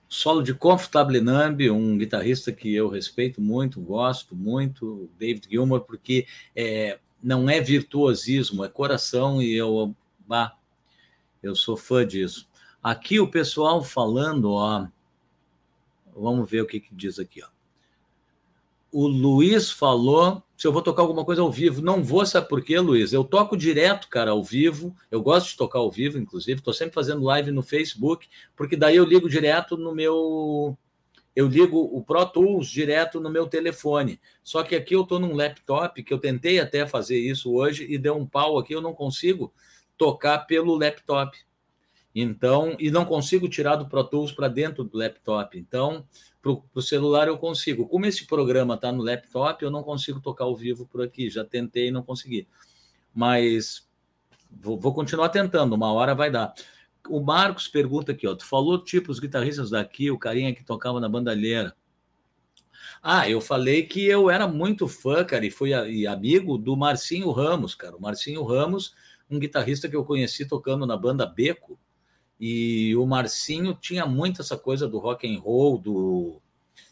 S1: solo de Comfortable Numb, um guitarrista que eu respeito muito, gosto muito, David Gilmour, porque é, não é virtuosismo, é coração e eu, bah, eu sou fã disso. Aqui o pessoal falando, ó, vamos ver o que, que diz aqui, ó. O Luiz falou se eu vou tocar alguma coisa ao vivo. Não vou, sabe por quê, Luiz? Eu toco direto, cara, ao vivo. Eu gosto de tocar ao vivo, inclusive. Estou sempre fazendo live no Facebook, porque daí eu ligo direto no meu. Eu ligo o Pro Tools direto no meu telefone. Só que aqui eu estou num laptop, que eu tentei até fazer isso hoje e deu um pau aqui, eu não consigo tocar pelo laptop. Então, e não consigo tirar do Pro Tools para dentro do laptop. Então, para o celular eu consigo. Como esse programa está no laptop, eu não consigo tocar ao vivo por aqui. Já tentei e não consegui. Mas vou, vou, continuar tentando, uma hora vai dar. O Marcos pergunta aqui, ó, tu falou tipo os guitarristas daqui, o carinha que tocava na bandalheira. Ah, eu falei que eu era muito fã, cara, e fui a, e amigo do Marcinho Ramos, cara. O Marcinho Ramos, um guitarrista que eu conheci tocando na banda Beco, e o Marcinho tinha muito essa coisa do rock and roll, do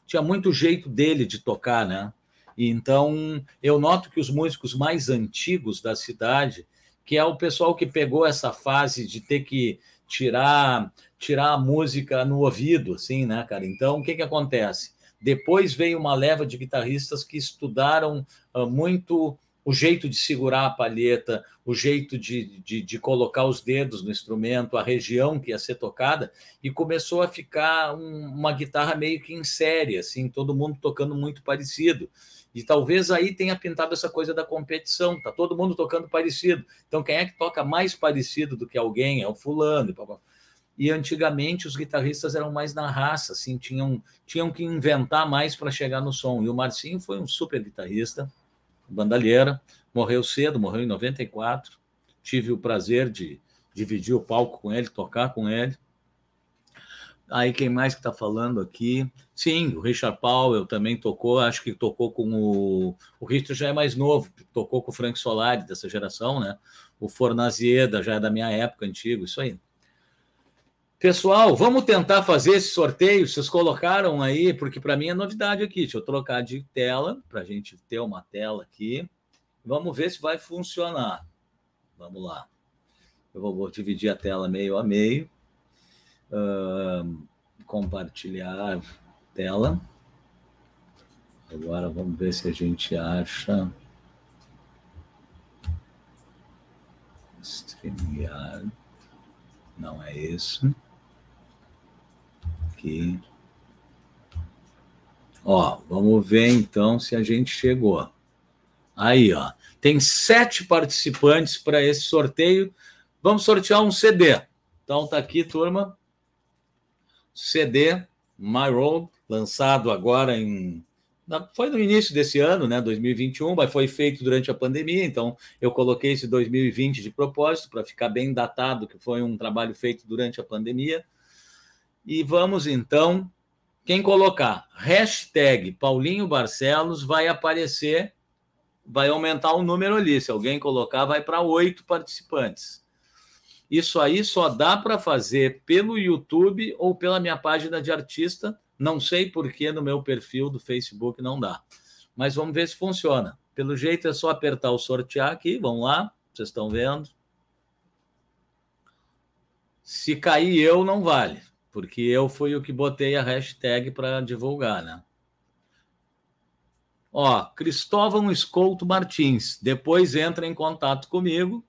S1: tinha muito jeito dele de tocar, né? E então eu noto que os músicos mais antigos da cidade, que é o pessoal que pegou essa fase de ter que tirar tirar a música no ouvido, assim, né, cara? Então o que que acontece? Depois veio uma leva de guitarristas que estudaram uh, muito o jeito de segurar a palheta, o jeito de, de, de, colocar os dedos no instrumento, a região que ia ser tocada, e começou a ficar um, uma guitarra meio que em série, assim, todo mundo tocando muito parecido. E talvez aí tenha pintado essa coisa da competição, tá todo mundo tocando parecido. Então, quem é que toca mais parecido do que alguém? É o fulano. E antigamente os guitarristas eram mais na raça, assim, tinham, tinham que inventar mais para chegar no som. E o Marcinho foi um super guitarrista bandalheira, morreu cedo, morreu em 94. Tive o prazer de dividir o palco com ele, tocar com ele. Aí quem mais que está falando aqui? Sim, o Richard Powell também tocou, acho que tocou com o. O Richard já é mais novo, tocou com o Frank Solari dessa geração, né? O Fornazieda já é da minha época, antigo, isso aí. Pessoal, vamos tentar fazer esse sorteio. Vocês colocaram aí, porque para mim é novidade aqui. Deixa eu trocar de tela para a gente ter uma tela aqui. Vamos ver se vai funcionar. Vamos lá. Eu vou, vou dividir a tela meio a meio. Uh, compartilhar tela. Agora vamos ver se a gente acha. StreamYard. Não é isso aqui. Ó, vamos ver então se a gente chegou. Aí, ó. Tem sete participantes para esse sorteio. Vamos sortear um CD. Então tá aqui, turma. CD My Road, lançado agora em foi no início desse ano, né, 2021, mas foi feito durante a pandemia, então eu coloquei esse 2020 de propósito para ficar bem datado que foi um trabalho feito durante a pandemia. E vamos então, quem colocar hashtag Paulinho Barcelos vai aparecer, vai aumentar o número ali. Se alguém colocar, vai para oito participantes. Isso aí só dá para fazer pelo YouTube ou pela minha página de artista. Não sei por que no meu perfil do Facebook não dá. Mas vamos ver se funciona. Pelo jeito é só apertar o sortear aqui, vamos lá, vocês estão vendo. Se cair eu, não vale, porque eu fui o que botei a hashtag para divulgar, né? Ó, Cristóvão Escolto Martins, depois entra em contato comigo,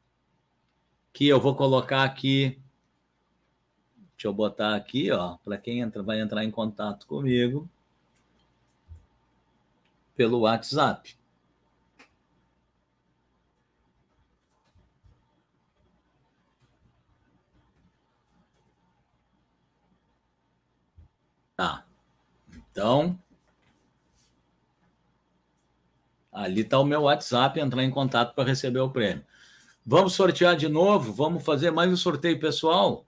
S1: que eu vou colocar aqui. Deixa eu botar aqui, ó, para quem entra, vai entrar em contato comigo pelo WhatsApp. Tá. Então, ali está o meu WhatsApp, entrar em contato para receber o prêmio. Vamos sortear de novo? Vamos fazer mais um sorteio pessoal?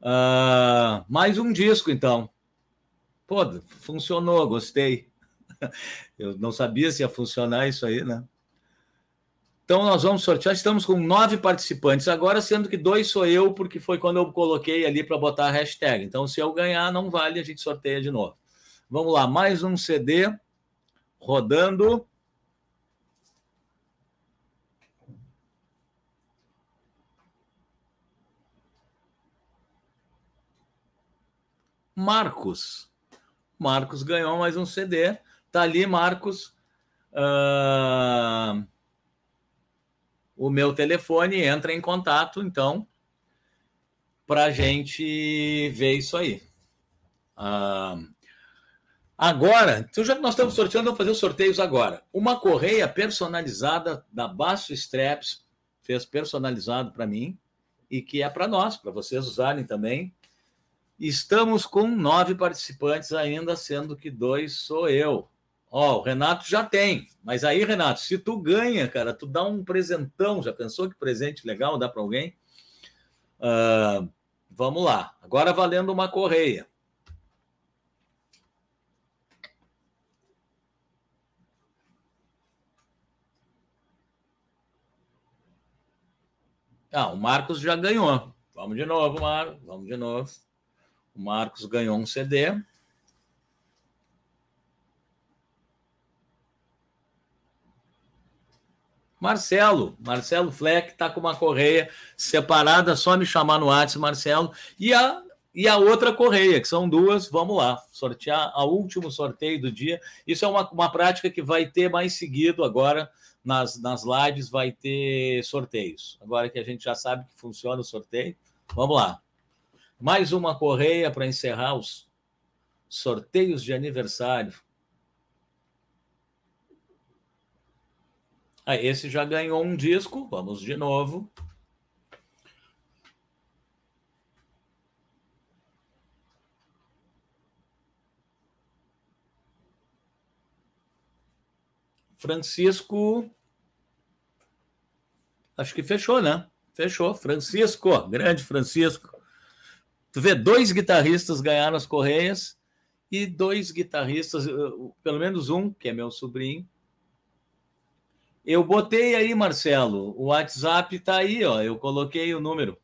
S1: Uh, mais um disco, então. Pô, funcionou, gostei. [LAUGHS] Eu não sabia se ia funcionar isso aí, né? Então, nós vamos sortear. Estamos com nove participantes agora, sendo que dois sou eu, porque foi quando eu coloquei ali para botar a hashtag. Então, se eu ganhar, não vale, a gente sorteia de novo. Vamos lá, mais um CD rodando. Marcos. Marcos ganhou mais um CD. Tá ali, Marcos. Uh o meu telefone, entra em contato, então, para a gente ver isso aí. Ah, agora, então já que nós estamos sorteando, vamos fazer os sorteios agora. Uma correia personalizada da Basso Straps, fez personalizado para mim, e que é para nós, para vocês usarem também. Estamos com nove participantes ainda, sendo que dois sou eu. Ó, o Renato já tem. Mas aí, Renato, se tu ganha, cara, tu dá um presentão. Já pensou que presente legal dá para alguém? Uh, vamos lá. Agora valendo uma correia. Ah, o Marcos já ganhou. Vamos de novo, Marcos. Vamos de novo. O Marcos ganhou um CD. Marcelo, Marcelo Fleck está com uma correia separada, só me chamar no WhatsApp, Marcelo. E a, e a outra correia, que são duas, vamos lá, sortear a último sorteio do dia. Isso é uma, uma prática que vai ter mais seguido agora nas, nas lives, vai ter sorteios. Agora que a gente já sabe que funciona o sorteio, vamos lá. Mais uma correia para encerrar os sorteios de aniversário. Ah, esse já ganhou um disco. Vamos de novo. Francisco. Acho que fechou, né? Fechou. Francisco, grande Francisco. Tu vê, dois guitarristas ganharam as Correias e dois guitarristas, pelo menos um, que é meu sobrinho, eu botei aí, Marcelo, o WhatsApp está aí, ó. Eu coloquei o número.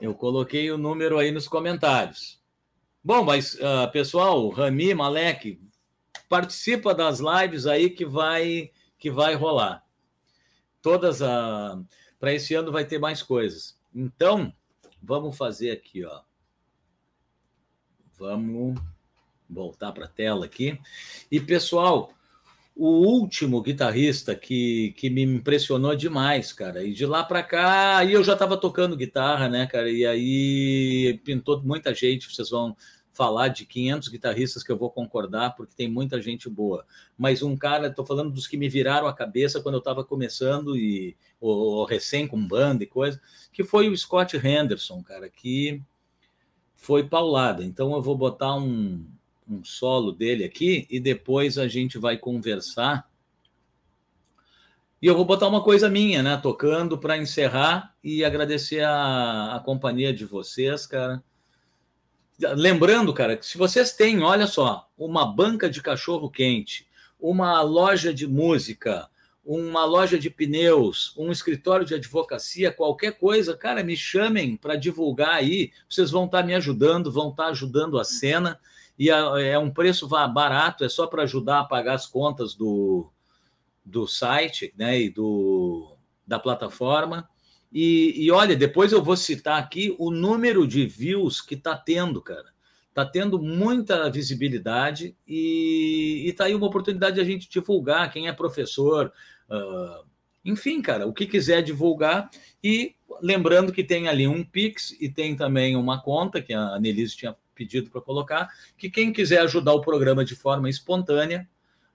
S1: Eu coloquei o número aí nos comentários. Bom, mas uh, pessoal, Rami, Malek, participa das lives aí que vai que vai rolar. Todas a uh, para esse ano vai ter mais coisas. Então, vamos fazer aqui, ó. Vamos voltar para a tela aqui. E pessoal, o último guitarrista que, que me impressionou demais, cara. E de lá para cá, aí eu já estava tocando guitarra, né, cara? E aí pintou muita gente. Vocês vão falar de 500 guitarristas que eu vou concordar, porque tem muita gente boa. Mas um cara, estou falando dos que me viraram a cabeça quando eu estava começando e ou, ou, recém com banda e coisa, que foi o Scott Henderson, cara, que foi paulada. Então eu vou botar um um solo dele aqui e depois a gente vai conversar. E eu vou botar uma coisa minha, né? Tocando para encerrar e agradecer a, a companhia de vocês, cara. Lembrando, cara, que se vocês têm, olha só, uma banca de cachorro quente, uma loja de música, uma loja de pneus, um escritório de advocacia, qualquer coisa, cara, me chamem para divulgar aí. Vocês vão estar tá me ajudando, vão estar tá ajudando a cena e é um preço barato, é só para ajudar a pagar as contas do, do site né, e do, da plataforma. E, e olha, depois eu vou citar aqui o número de views que está tendo, cara. Está tendo muita visibilidade e está aí uma oportunidade de a gente divulgar quem é professor, uh, enfim, cara, o que quiser divulgar. E lembrando que tem ali um Pix e tem também uma conta que a Anelise tinha pedido para colocar, que quem quiser ajudar o programa de forma espontânea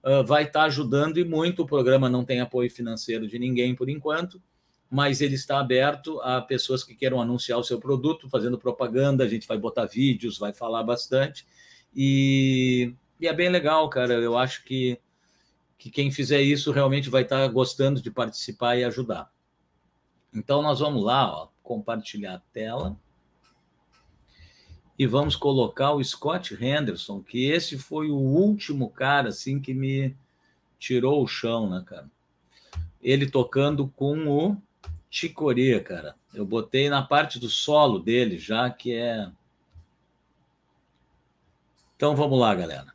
S1: uh, vai estar tá ajudando e muito. O programa não tem apoio financeiro de ninguém por enquanto mas ele está aberto a pessoas que queiram anunciar o seu produto, fazendo propaganda. A gente vai botar vídeos, vai falar bastante. E, e é bem legal, cara. Eu acho que, que quem fizer isso realmente vai estar gostando de participar e ajudar. Então, nós vamos lá, ó, compartilhar a tela. E vamos colocar o Scott Henderson, que esse foi o último cara assim que me tirou o chão, né, cara? Ele tocando com o Chicoria, cara. Eu botei na parte do solo dele já, que é. Então vamos lá, galera.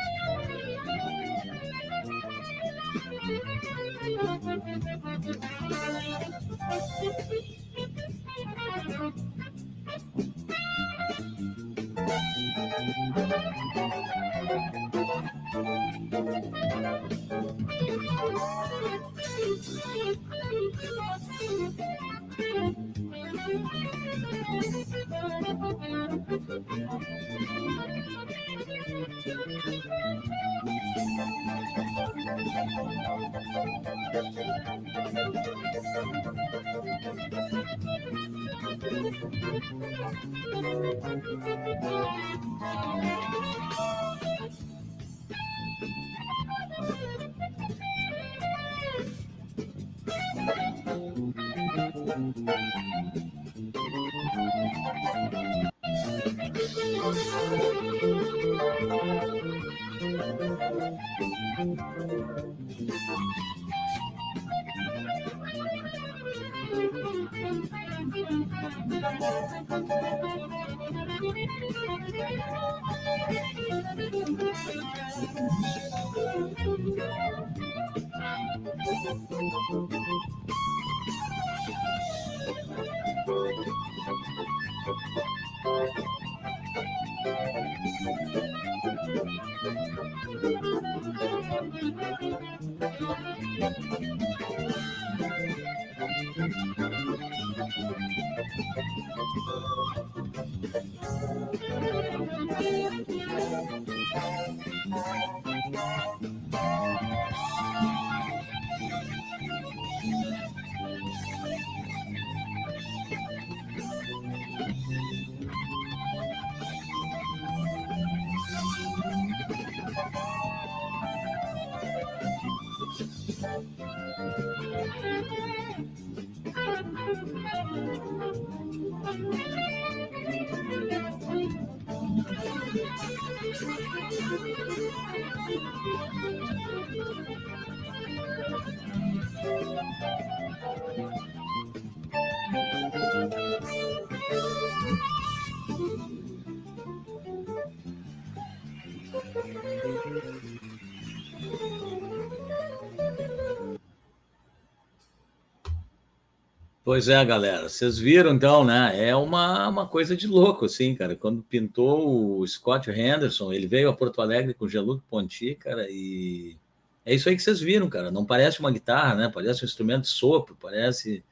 S1: Pois é, galera. Vocês viram então, né? É uma, uma coisa de louco, assim, cara. Quando pintou o Scott Henderson, ele veio a Porto Alegre com o Jean-Luc Ponty, cara, e é isso aí que vocês viram, cara. Não parece uma guitarra, né? Parece um instrumento de sopro, parece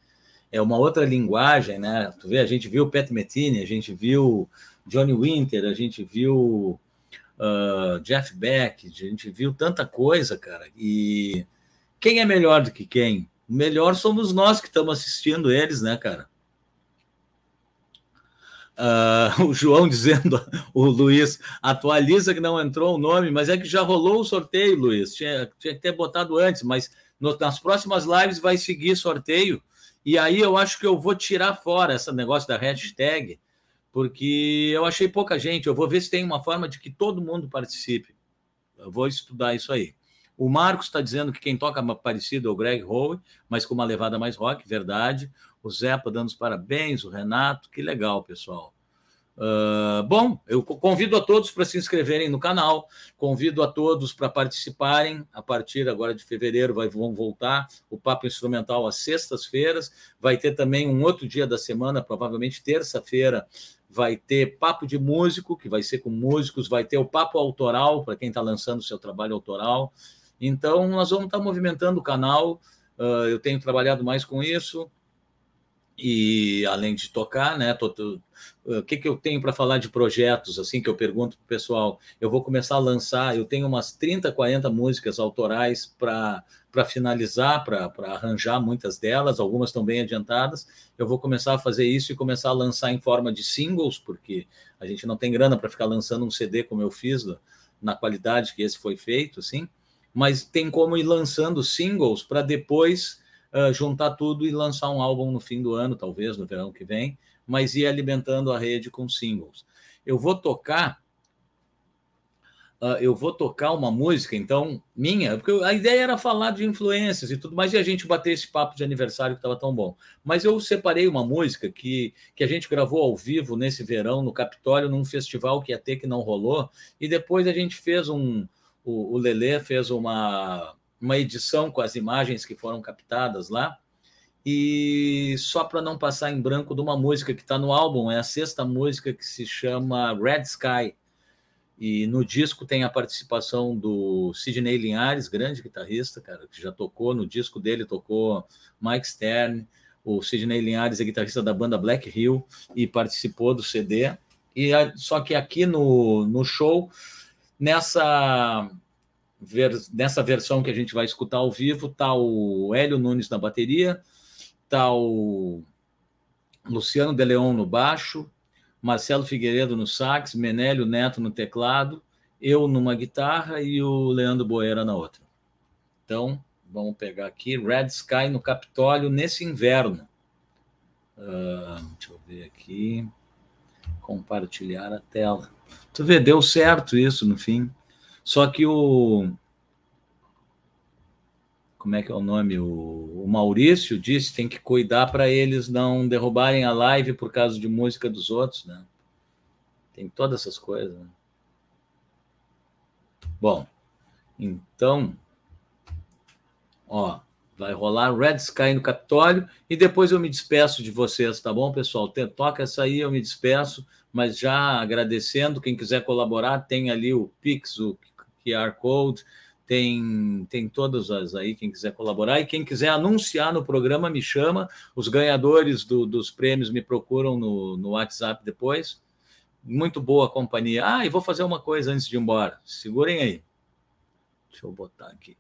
S1: é uma outra linguagem, né? Tu vê, a gente viu Pat Metheny, a gente viu Johnny Winter, a gente viu uh, Jeff Beck, a gente viu tanta coisa, cara. E quem é melhor do que quem? Melhor somos nós que estamos assistindo eles, né, cara? Uh, [LAUGHS] o João dizendo, o Luiz, atualiza que não entrou o nome, mas é que já rolou o sorteio, Luiz. Tinha, tinha que ter botado antes, mas no, nas próximas lives vai seguir sorteio. E aí eu acho que eu vou tirar fora esse negócio da hashtag, porque eu achei pouca gente. Eu vou ver se tem uma forma de que todo mundo participe. Eu vou estudar isso aí. O Marcos está dizendo que quem toca parecido é o Greg Howe, mas com uma levada mais rock, verdade. O Zepa dando os parabéns, o Renato, que legal, pessoal. Uh, bom, eu convido a todos para se inscreverem no canal, convido a todos para participarem. A partir agora de fevereiro vai, vão voltar o Papo Instrumental às sextas-feiras. Vai ter também um outro dia da semana, provavelmente terça-feira, vai ter Papo de Músico, que vai ser com músicos, vai ter o Papo Autoral, para quem está lançando seu trabalho autoral. Então, nós vamos estar movimentando o canal. Uh, eu tenho trabalhado mais com isso e além de tocar, né? Tô, tô, o que, que eu tenho para falar de projetos, assim, que eu pergunto para o pessoal? Eu vou começar a lançar, eu tenho umas 30, 40 músicas autorais para finalizar, para arranjar muitas delas, algumas estão bem adiantadas. Eu vou começar a fazer isso e começar a lançar em forma de singles, porque a gente não tem grana para ficar lançando um CD como eu fiz, na qualidade que esse foi feito, assim, mas tem como ir lançando singles para depois uh, juntar tudo e lançar um álbum no fim do ano, talvez no verão que vem, mas ir alimentando a rede com singles. Eu vou tocar. Uh, eu vou tocar uma música, então, minha, porque a ideia era falar de influências e tudo mais, e a gente bater esse papo de aniversário que estava tão bom. Mas eu separei uma música que, que a gente gravou ao vivo nesse verão, no Capitólio, num festival que ia ter que não rolou, e depois a gente fez um. O, o Lelê fez uma, uma edição com as imagens que foram captadas lá. E só para não passar em branco de uma música que está no álbum, é a sexta música que se chama Red Sky. E no disco tem a participação do Sidney Linhares, grande guitarrista, cara, que já tocou. No disco dele tocou Mike Stern. O Sidney Linhares é guitarrista da banda Black Hill e participou do CD. E só que aqui no, no show, nessa ver, nessa versão que a gente vai escutar ao vivo, tá o Hélio Nunes na bateria, tá o Luciano De Leon no baixo, Marcelo Figueiredo no sax, Menélio Neto no teclado, eu numa guitarra e o Leandro Boeira na outra. Então, vamos pegar aqui Red Sky no Capitólio nesse inverno. Uh, deixa eu ver aqui. Compartilhar a tela. Tu vê, deu certo isso no fim. Só que o. Como é que é o nome? O, o Maurício disse tem que cuidar para eles não derrubarem a live por causa de música dos outros, né? Tem todas essas coisas. Né? Bom, então, ó, vai rolar Red Sky no Capitólio e depois eu me despeço de vocês, tá bom, pessoal? Toca essa aí, eu me despeço, mas já agradecendo, quem quiser colaborar, tem ali o Pix, o QR Code, tem, tem todas as aí, quem quiser colaborar. E quem quiser anunciar no programa, me chama. Os ganhadores do, dos prêmios me procuram no, no WhatsApp depois. Muito boa companhia. Ah, e vou fazer uma coisa antes de ir embora. Segurem aí. Deixa eu botar aqui.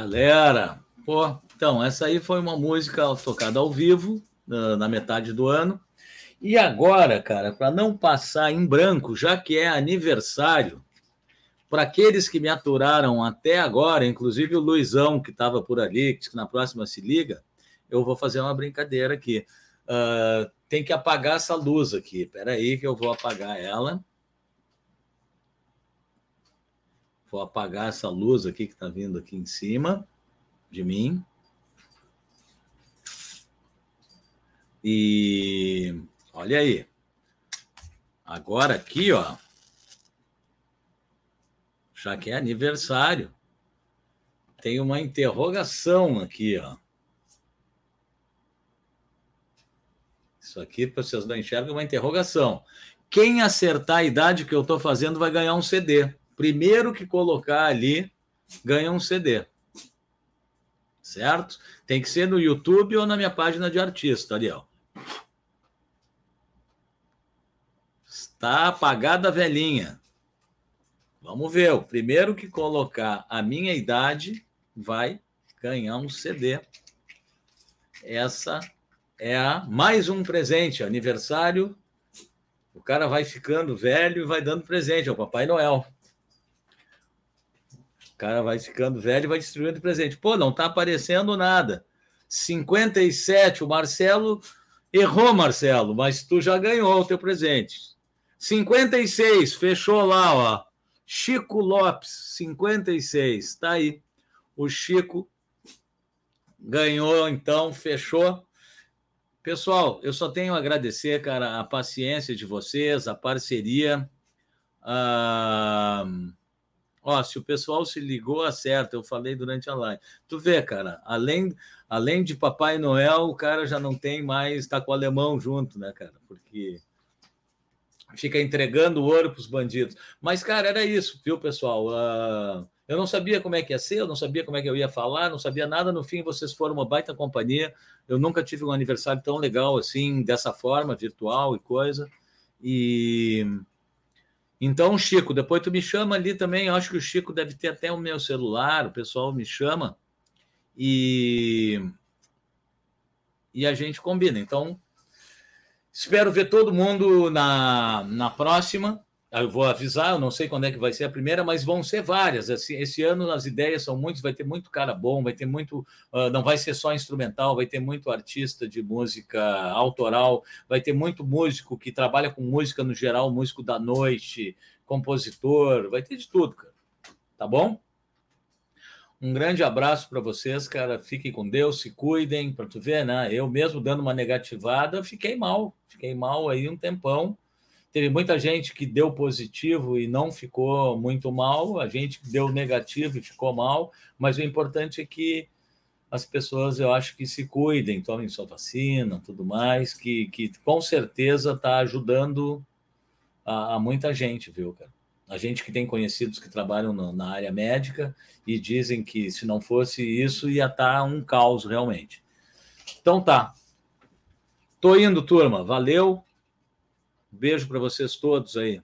S1: Galera, pô, então, essa aí foi uma música tocada ao vivo, na, na metade do ano. E agora, cara, para não passar em branco, já que é aniversário, para aqueles que me aturaram até agora, inclusive o Luizão, que estava por ali, que na próxima se liga, eu vou fazer uma brincadeira aqui. Uh, tem que apagar essa luz aqui. Espera aí que eu vou apagar ela. Vou apagar essa luz aqui que está vindo aqui em cima de mim. E olha aí. Agora aqui, ó. Já que é aniversário, tem uma interrogação aqui, ó. Isso aqui, para vocês não enxergam, é uma interrogação. Quem acertar a idade que eu estou fazendo vai ganhar um CD primeiro que colocar ali ganha um CD. Certo? Tem que ser no YouTube ou na minha página de artista, ó. Está apagada a velhinha. Vamos ver. O primeiro que colocar a minha idade vai ganhar um CD. Essa é a mais um presente, aniversário. O cara vai ficando velho e vai dando presente ao Papai Noel cara vai ficando velho e vai destruindo presente. Pô, não tá aparecendo nada. 57, o Marcelo errou, Marcelo, mas tu já ganhou o teu presente. 56, fechou lá, ó. Chico Lopes, 56, tá aí. O Chico ganhou, então, fechou. Pessoal, eu só tenho a agradecer, cara, a paciência de vocês, a parceria. Uh Ó, se o pessoal se ligou, acerta. Eu falei durante a live. Tu vê, cara, além, além de Papai Noel, o cara já não tem mais, tá com o alemão junto, né, cara? Porque fica entregando ouro para os bandidos. Mas, cara, era isso, viu, pessoal? Uh, eu não sabia como é que ia ser, eu não sabia como é que eu ia falar, não sabia nada. No fim, vocês foram uma baita companhia. Eu nunca tive um aniversário tão legal assim, dessa forma, virtual e coisa. E então, Chico, depois tu me chama ali também. Eu acho que o Chico deve ter até o meu celular, o pessoal me chama e e a gente combina. Então, espero ver todo mundo na, na próxima. Eu vou avisar, eu não sei quando é que vai ser a primeira, mas vão ser várias. Esse, esse ano as ideias são muitas, vai ter muito cara bom, vai ter muito. Uh, não vai ser só instrumental, vai ter muito artista de música autoral, vai ter muito músico que trabalha com música no geral, músico da noite, compositor, vai ter de tudo, cara. Tá bom? Um grande abraço para vocês, cara. Fiquem com Deus, se cuidem, para tu ver, né? Eu mesmo dando uma negativada, fiquei mal, fiquei mal aí um tempão. Teve muita gente que deu positivo e não ficou muito mal, a gente deu negativo e ficou mal, mas o importante é que as pessoas, eu acho que se cuidem, tomem sua vacina, tudo mais, que, que com certeza está ajudando a, a muita gente, viu, cara? a gente que tem conhecidos que trabalham no, na área médica e dizem que se não fosse isso ia estar tá um caos realmente. Então tá. Tô indo, turma. Valeu. Beijo para vocês todos aí.